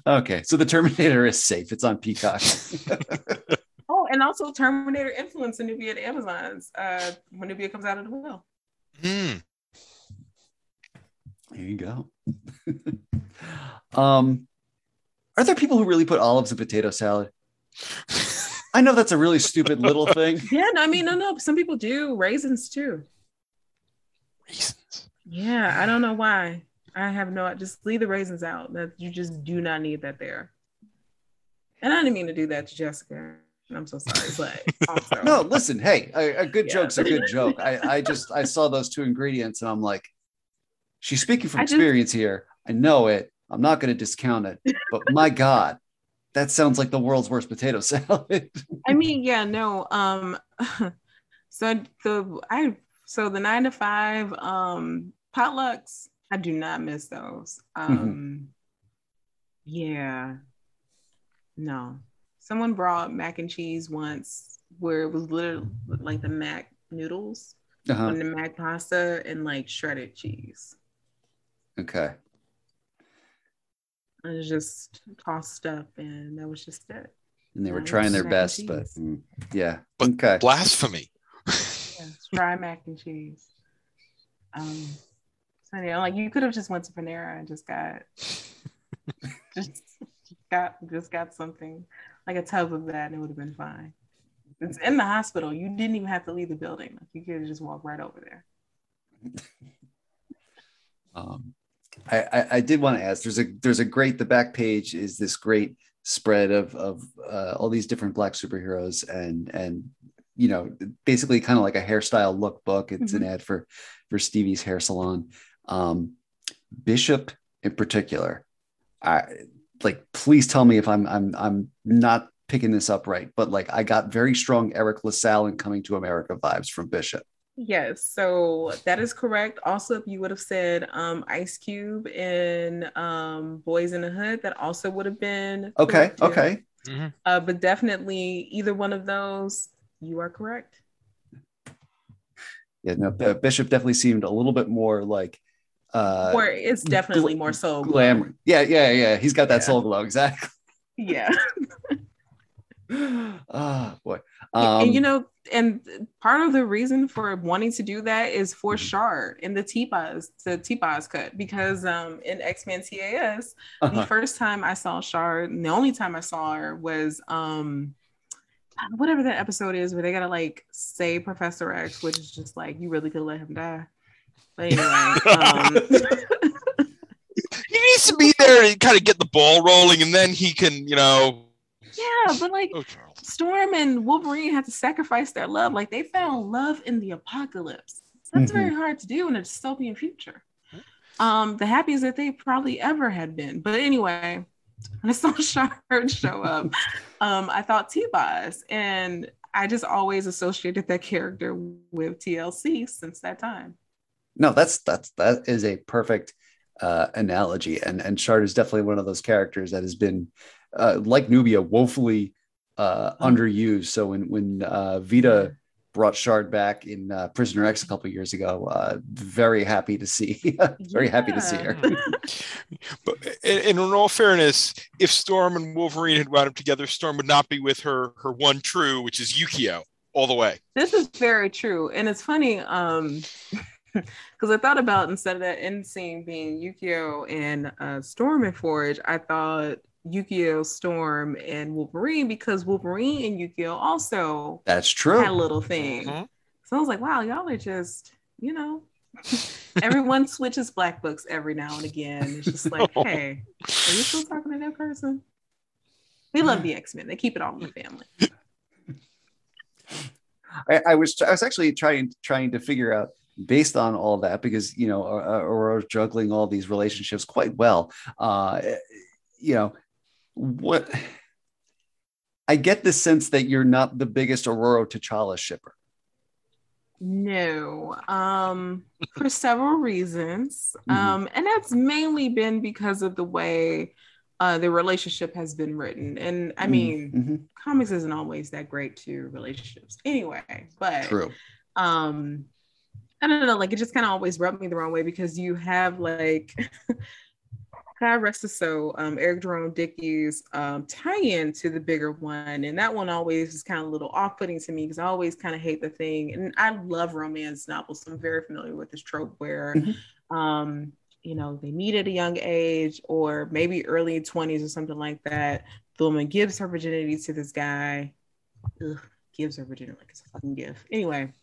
Okay. So the Terminator is safe. It's on Peacock. Oh, and also Terminator influence in Nubia at Amazon's uh, when Nubia comes out of the well. Hmm. There you go. um, are there people who really put olives in potato salad? I know that's a really stupid little thing. Yeah, no, I mean, no, no. Some people do raisins too. Reasons. Yeah, I don't know why. I have no. Just leave the raisins out. That you just do not need that there. And I didn't mean to do that to Jessica. I'm so sorry, but also No, listen, hey, a, a good Yeah. joke's a good joke. I, I just I saw those two ingredients and I'm like, she's speaking from I just- experience here. I know it. I'm not going to discount it, but my God, that sounds like the world's worst potato salad. I mean, yeah, no. Um, so the I so the nine to five um potlucks, I do not miss those. Um, yeah, no. Someone brought mac and cheese once, where it was literally like the mac noodles uh-huh. and the mac pasta and like shredded cheese. Okay. And it was just tossed up, and that was just it. And they were Yeah, trying their best, but mm, yeah. But okay. Blasphemy. Yeah, dry mac and cheese. Um, so yeah, like you could have just went to Panera and just got, just got, just got something like a tub of that, and it would have been fine. It's in the hospital. You didn't even have to leave the building. Like you could have just walked right over there. Um, I, I, I did want to ask. There's a there's a great. The back page is this great spread of of uh, all these different black superheroes and and you know basically kind of like a hairstyle lookbook. It's an ad for for Stevie's hair salon. Um, Bishop in particular, I like. Please tell me if I'm I'm I'm not picking this up right, but like I got very strong Eric LaSalle and Coming to America vibes from Bishop. Yes, so that is correct. Also, if you would have said um, Ice Cube in um, Boyz n the Hood, that also would have been Okay, correct, too. okay. Mhm. Uh, but definitely either one of those, you are correct. Yeah, no, Bishop definitely seemed a little bit more like uh or it's definitely more so glamour. Yeah, yeah, yeah. He's got that Yeah. Soul Glo, exactly. Yeah. oh boy. Um, and you know, and part of the reason for wanting to do that is for Mhm. Shard in the T-Boz, the T-Boz cut, because um in X-Men TAS, the uh-huh. first time I saw Shard, and the only time I saw her was um whatever that episode is where they gotta like say Professor X, which is just like you really could let him die. But anyway, um He needs to be there and kind of get the ball rolling, and then he can, you know. yeah, but like Oh, Storm and Wolverine had to sacrifice their love. Like they found love in the apocalypse. That's Mhm. very hard to do in a dystopian future. Um, the happiest that they probably ever had been. But anyway, when I saw Shard show up, um, I thought T-Boz, and I just always associated that character with TLC since that time. No, that's that's that is a perfect uh, analogy, and and Shard is definitely one of those characters that has been uh, like Nubia woefully uh, mm-hmm. underused. So when when uh, Vita brought Shard back in uh, Prisoner X a couple years ago. Uh, very happy to see, very yeah. happy to see her. but in, in all fairness, if Storm and Wolverine had wound up together, Storm would not be with her her one true, which is Yukio, all the way. This is very true, and it's funny. Um, because I thought about instead of that end scene being Yukio and uh, Storm and Forge, I thought Yukio, Storm, and Wolverine because Wolverine and Yukio also that's true had a little thing. Mm-hmm. So I was like, wow, y'all are just, you know, everyone switches black books every now and again. It's just like, hey, are you still talking to that person? We love the X Men. They keep it all in the family. I, I, was I was actually trying trying to figure out based on all that because you know Ororo juggling all these relationships quite well. Uh, you know, what I get the sense that you're not the biggest Ororo T'Challa shipper. No, um, for several reasons. Mm-hmm. Um, and that's mainly been because of the way uh, the relationship has been written. And I mm-hmm. mean, mm-hmm. comics isn't always that great to relationships anyway, but true. Um, I don't know, like it just kind of always rubbed me the wrong way because you have like God rest his soul, um, Eric Jerome Dickey's um, tie-in to the bigger one, and that one always is kind of a little off-putting to me because I always kind of hate the thing, and I love romance novels, so I'm very familiar with this trope where, mm-hmm. um, you know, they meet at a young age or maybe early 20s or something like that. The woman gives her virginity to this guy, Ugh, gives her virginity like it's a fucking gift. Anyway,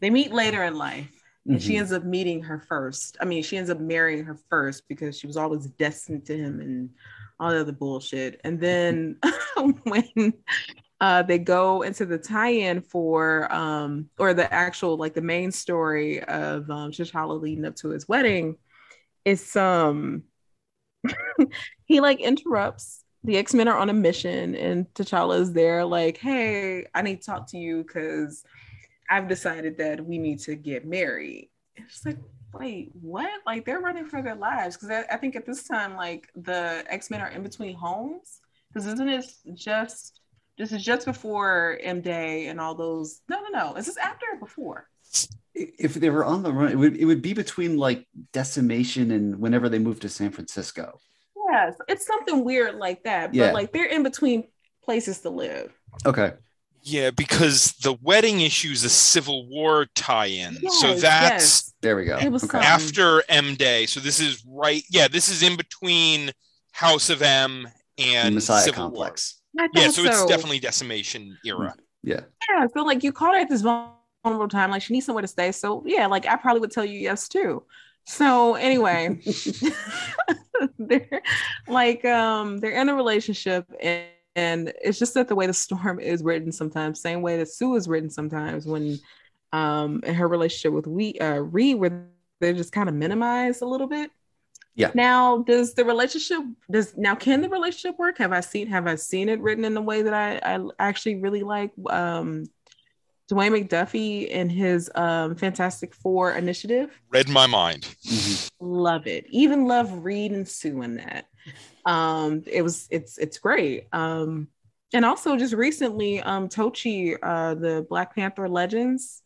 they meet later in life and mm-hmm. she ends up meeting her first. I mean, she ends up marrying her first because she was always destined to him and all the other bullshit. And then when uh, they go into the tie-in for um, or the actual like the main story of um, T'Challa leading up to his wedding, it's um he like interrupts. The X Men are on a mission, and T'Challa is there, like, "Hey, I need to talk to you because." I've decided that we need to get married. It's like, wait, what? Like they're running for their lives because I, I, think at this time, like the X Men are in between homes. Because isn't it just this is just before M Day and all those? No, no, no. Is this after or before? If they were on the run, it would it would be between like decimation and whenever they moved to San Francisco. Yes, it's something weird like that. But yeah. like they're in between places to live. Okay. Yeah, because the wedding issue is a Civil War tie-in. Yes, so that's yes. there we go. It was okay. after M Day. So this is right. Yeah, this is in between House of M and Messiah Civil Complex. War. Yeah, so, so, it's definitely decimation era. Yeah. Yeah, I feel like you called her at this vulnerable time. Like she needs somewhere to stay. So yeah, like I probably would tell you yes too. So anyway, they're like um they're in a relationship and and it's just that the way the storm is written sometimes same way that sue is written sometimes when um in her relationship with we uh reed where they're just kind of minimized a little bit yeah now does the relationship does now can the relationship work have i seen have i seen it written in the way that i i actually really like um Dwayne McDuffie and his um, Fantastic Four initiative. Read my mind. Mm-hmm. Love it. Even love Reed and Sue in that um it was it's it's great. Um and also just recently um tochi uh the black panther legends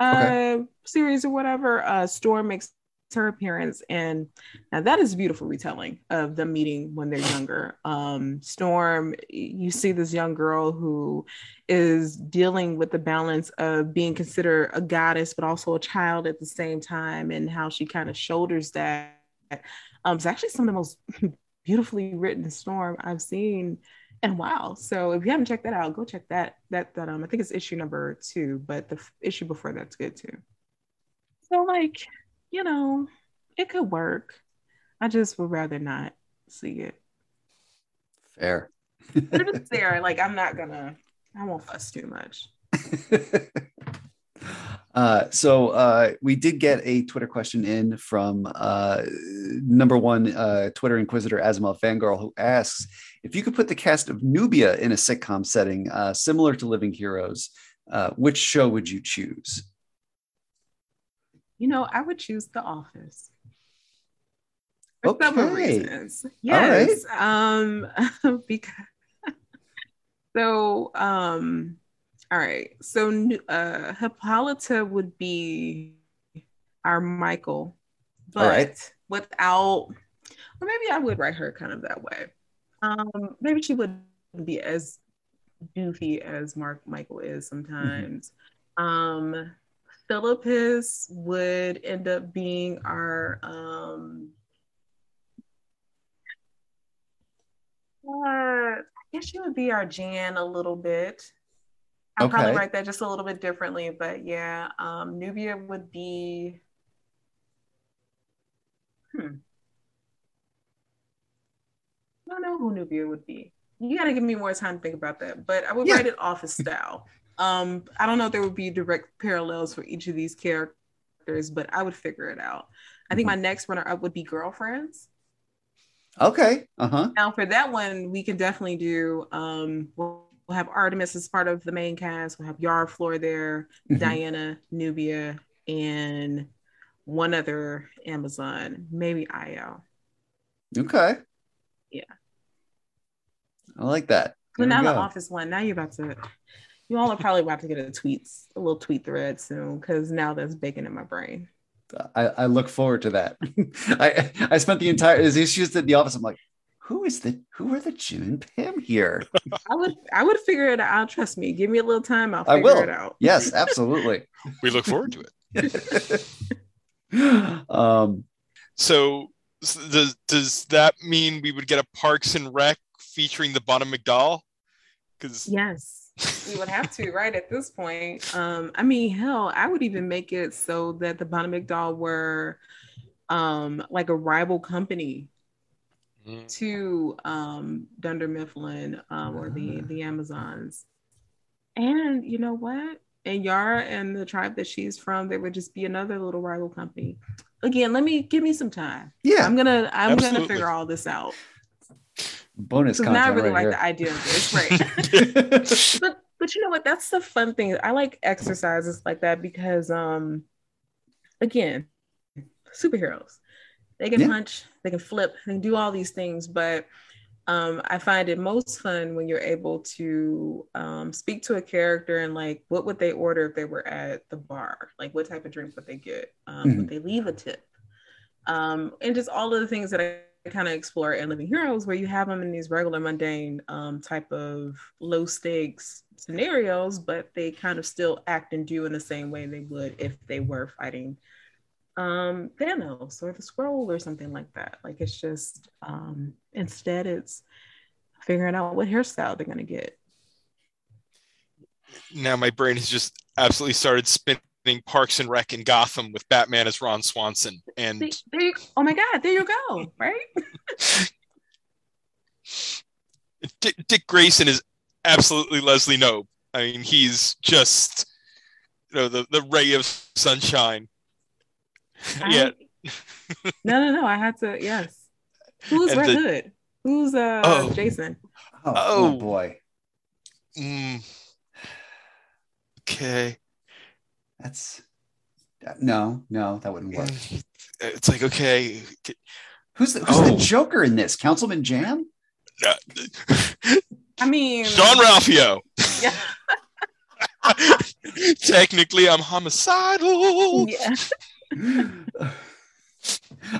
uh okay. series or whatever uh storm makes her appearance. And now that is a beautiful retelling of them meeting when they're younger. Um storm you see this young girl who is dealing with the balance of being considered a goddess but also a child at the same time and how she kind of shoulders that um it's actually some of the most beautifully written storm I've seen and wow. So if you haven't checked that out, go check that. That that um I think it's issue number two, but the f- issue before that's good too. So like, you know, it could work. I just would rather not see it. Fair. They're just there. Like I'm not gonna. I won't fuss too much. Uh, so uh, we did get a Twitter question in from uh, number one uh, Twitter inquisitor Asimov Fangirl, who asks if you could put the cast of Nubia in a sitcom setting uh, similar to Living Heroes, uh, which show would you choose? You know, I would choose The Office. For okay. several reasons. Yes. Um, because so um all right. So uh Hippolyta would be our Michael, but without or maybe I would write her kind of that way. Um, maybe she wouldn't be as goofy as Mark Michael is sometimes. Mm-hmm. Um Philippus would end up being our um uh, I guess she would be our Jan a little bit. I'll okay. probably write that just a little bit differently, but yeah, um, Nubia would be. Hmm. I don't know who Nubia would be. You got to give me more time to think about that, but I would yeah. write it office style. Um, I don't know if there would be direct parallels for each of these characters, but I would figure it out. I think mm-hmm. my next runner up would be girlfriends. Okay. Uh huh. Now for that one, we can definitely do. Um, we'll, we'll have Artemis as part of the main cast. We'll have Yara Flor there, mm-hmm. Diana, Nubia, and one other Amazon, maybe Io. Okay. Yeah. I like that. But now the office one. Now you're about to. You all are probably about to get a tweets, a little tweet thread soon, because now that's baking in my brain. I, I look forward to that. I I spent the entire as issues at the office. I'm like, who is the who are the Jim and Pam here? I would I would figure it out. Trust me. Give me a little time. I'll figure I will. it out. Yes, absolutely. we look forward to it. um. So does does that mean we would get a Parks and Rec featuring the Bana-Mighdall? Because yes we would have to, right? At this point. Um, I mean, hell, I would even make it so that the Bana-Mighdall were um like a rival company. To um Dunder Mifflin um, or the the Amazons. And you know what? And Yara and the tribe that she's from, they would just be another little rival company. Again, let me give me some time. Yeah. I'm gonna I'm Absolutely. gonna figure all this out bonus content. Now I really right like here. the idea of this, right? but but you know what? That's the fun thing. I like exercises like that because um again, superheroes. They can yeah. punch, they can flip, they can do all these things, but um, I find it most fun when you're able to um, speak to a character and like, what would they order if they were at the bar? Like, what type of drink would they get? Um, mm-hmm. Would they leave a tip? Um, and just all of the things that I kind of explore in Living Heroes, where you have them in these regular mundane um, type of low stakes scenarios, but they kind of still act and do in the same way they would if they were fighting um, Thanos or the Skrull or something like that. Like it's just um, instead it's figuring out what hairstyle they're gonna get. Now my brain has just absolutely started spinning Parks and Rec in Gotham with Batman as Ron Swanson. And there you, oh my God, there you go, right? Dick, Dick, Grayson is absolutely Leslie Knope. I mean, he's just you know the, the ray of sunshine. I, yeah. no, no, no. I had to. Yes. Who's and Red the, Hood? Who's uh oh, Jason? Oh, oh, oh boy. Mm, okay. That's no, no, that wouldn't work. It's like okay, who's the, who's oh. the Joker in this? Councilman Jamm? Uh, I mean, Jean-Ralphio. Yeah. Technically, I'm homicidal. Yeah.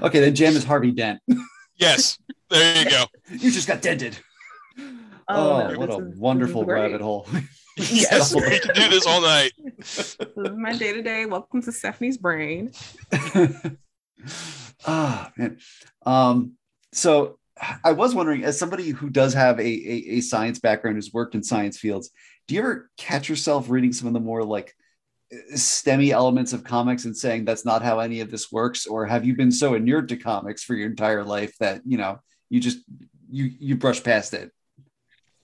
okay, then Jamm is Harvey Dent. yes, there you go. You just got dented. Oh, oh what a wonderful rabbit hole. Yes, we can do this all night. this is my day to day. Welcome to Stephanie's brain. ah, man. Um, so I was wondering, as somebody who does have a, a, a science background, who's worked in science fields, do you ever catch yourself reading some of the more like STEMmy elements of comics and saying that's not how any of this works, or have you been so inured to comics for your entire life that you know you just you you brush past it?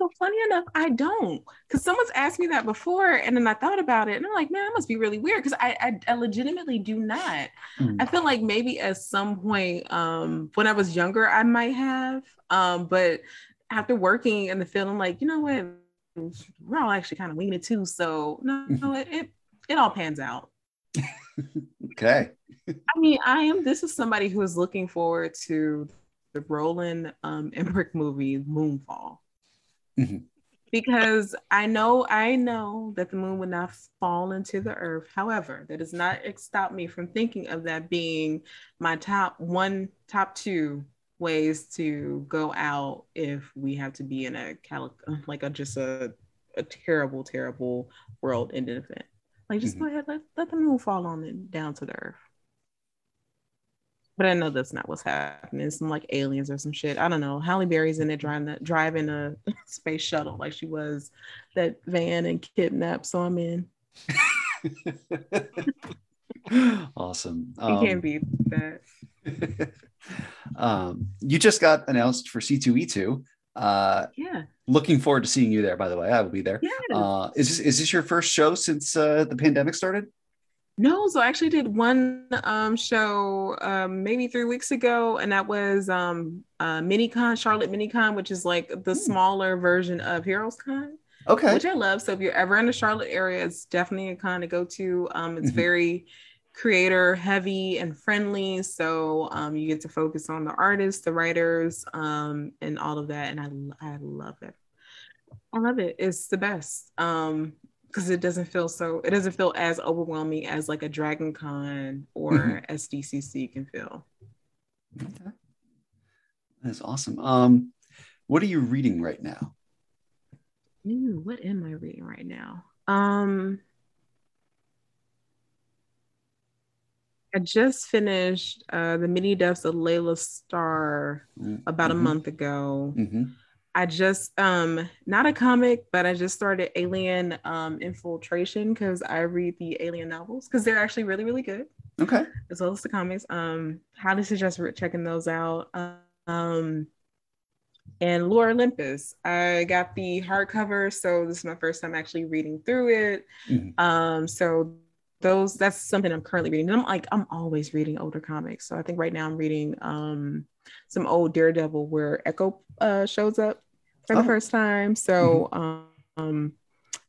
so funny enough, I don't. Because someone's asked me that before, and then I thought about it, and I'm like, man, that must be really weird. Because I, I, I, legitimately do not. Mm. I feel like maybe at some point, um, when I was younger, I might have. Um, but after working in the field, I'm like, you know what? We're all actually kind of winging it too. So no, no it, it it all pans out. okay. I mean, I am. This is somebody who is looking forward to the Roland um, Emmerich movie Moonfall. Mm-hmm. Because I know, I know that the moon would not fall into the earth. However, that does not stop me from thinking of that being my top one, top two ways to go out if we have to be in a cal- like a just a, a terrible, terrible world ending event. Like just mm-hmm. go ahead, let, let the moon fall on it down to the earth. But I know that's not what's happening. Some like aliens or some shit. I don't know. Halle Berry's in it driving the, driving a space shuttle like she was that van and kidnapped. So I'm in. awesome. You um, can't beat that. um, you just got announced for C2E2. Uh, yeah. Looking forward to seeing you there. By the way, I will be there. Yeah. Uh, is this is this your first show since uh, the pandemic started? No, so I actually did one um, show um, maybe three weeks ago, and that was um, uh, MiniCon, Charlotte MiniCon, which is like the hmm. smaller version of Heroes Con. Okay. Which I love. So if you're ever in the Charlotte area, it's definitely a con to go to. Um, it's mm-hmm. very creator heavy and friendly. So um, you get to focus on the artists, the writers, um, and all of that. And I, I love it. I love it. It's the best. Um, because it doesn't feel so it doesn't feel as overwhelming as like a dragon con or mm-hmm. sdcc can feel okay. that's awesome um what are you reading right now Ooh, what am i reading right now um I just finished uh, the Many deaths of Laila Starr mm-hmm. about a mm-hmm. month ago. Mm-hmm. I just um not a comic, but I just started Alien um Infiltration because I read the Alien novels because they're actually really really good. Okay. As well as the comics. Um, highly suggest checking those out. Um, and Lore Olympus. I got the hardcover, so this is my first time actually reading through it. Mm-hmm. Um, so those that's something I'm currently reading. And I'm like I'm always reading older comics. So I think right now I'm reading um some old Daredevil where Echo uh, shows up for oh. the first time. So mm-hmm. um,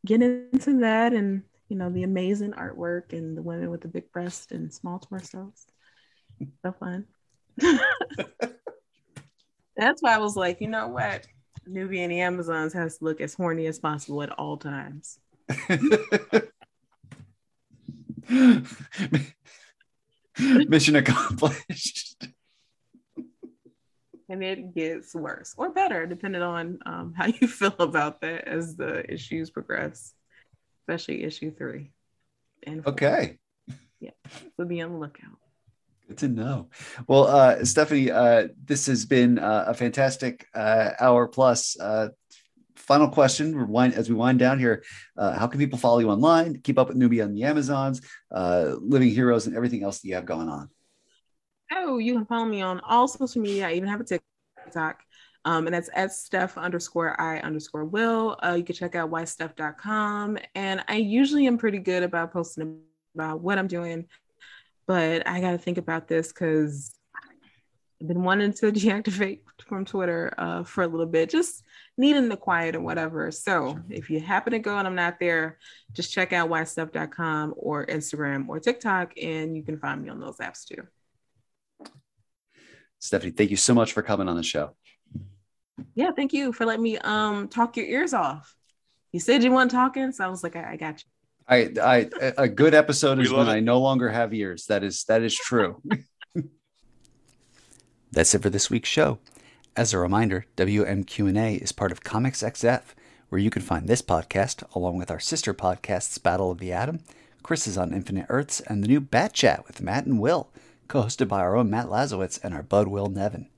get into that and you know the amazing artwork and the women with the big breasts and small torsos. So fun. That's why I was like, you know what? Nubian Amazons has to look as horny as possible at all times. Mission accomplished. And it gets worse or better depending on um, how you feel about that as the issues progress especially issue three and four. okay. Yeah so be on the lookout. Good to know. Well uh, stephanie uh, this has been uh, a fantastic uh, hour plus uh, final question wind, as we wind down here uh, how can people follow you online keep up with nubia on the amazons living heroes and everything else that you have going on Oh, you can follow me on all social media. I even have a TikTok. Um, and that's at Steph underscore I underscore Will. Uh, you can check out whysteph.com. And I usually am pretty good about posting about what I'm doing, but I got to think about this because I've been wanting to deactivate from Twitter uh, for a little bit, just needing the quiet or whatever. So if you happen to go and I'm not there, just check out whysteph.com or Instagram or TikTok, and you can find me on those apps too. Stephanie, thank you so much for coming on the show. Yeah, thank you for letting me um talk your ears off. You said you weren't talking, so I was like, I, I got you. I, I, a good episode is when it. I no longer have ears. That is that is true. That's it for this week's show. As a reminder, WMQ&A is part of Comics XF, where you can find this podcast along with our sister podcasts Battle of the Atom, Crisis on Infinite Earths, and the new Bat Chat with Matt and Will co hosted by our own Matt Lazorwitz and our bud Will Nevin.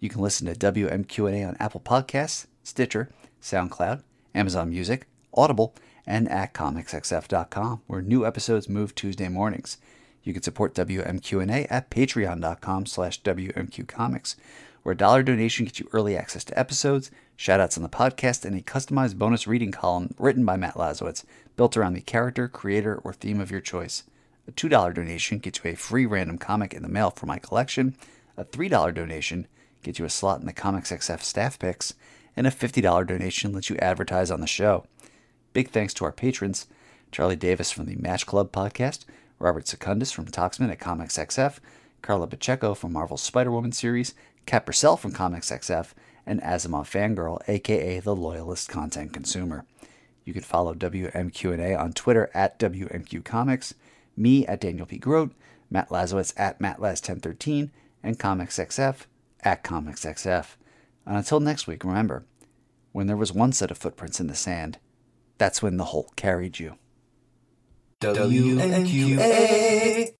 You can listen to WMQ&A on Apple Podcasts, Stitcher, SoundCloud, Amazon Music, Audible, and at comicsxf.com, where new episodes move Tuesday mornings. You can support WMQ&A at patreon.com slash WMQcomics, where a dollar donation gets you early access to episodes, Shoutouts on the podcast and a customized bonus reading column written by Matt Lazorwitz, built around the character, creator, or theme of your choice. A $2 donation gets you a free random comic in the mail for my collection. A $3 donation gets you a slot in the Comics XF staff picks. And a $50 donation lets you advertise on the show. Big thanks to our patrons Charlie Davis from the Match Club podcast, Robert Secundus from Toxman at Comics XF, Carla Pacheco from Marvel's Spider Woman series, Kat Purcell from Comics XF, and Asimov Fangirl, aka the Loyalist Content Consumer. You can follow WMQ&A on Twitter at WMQ Comics, me at Daniel P. Grote, Matt Lazorwitz at MattLaz1013, and Comics XF at Comics XF. And until next week, remember, when there was one set of footprints in the sand, that's when the Hulk carried you. WMQA.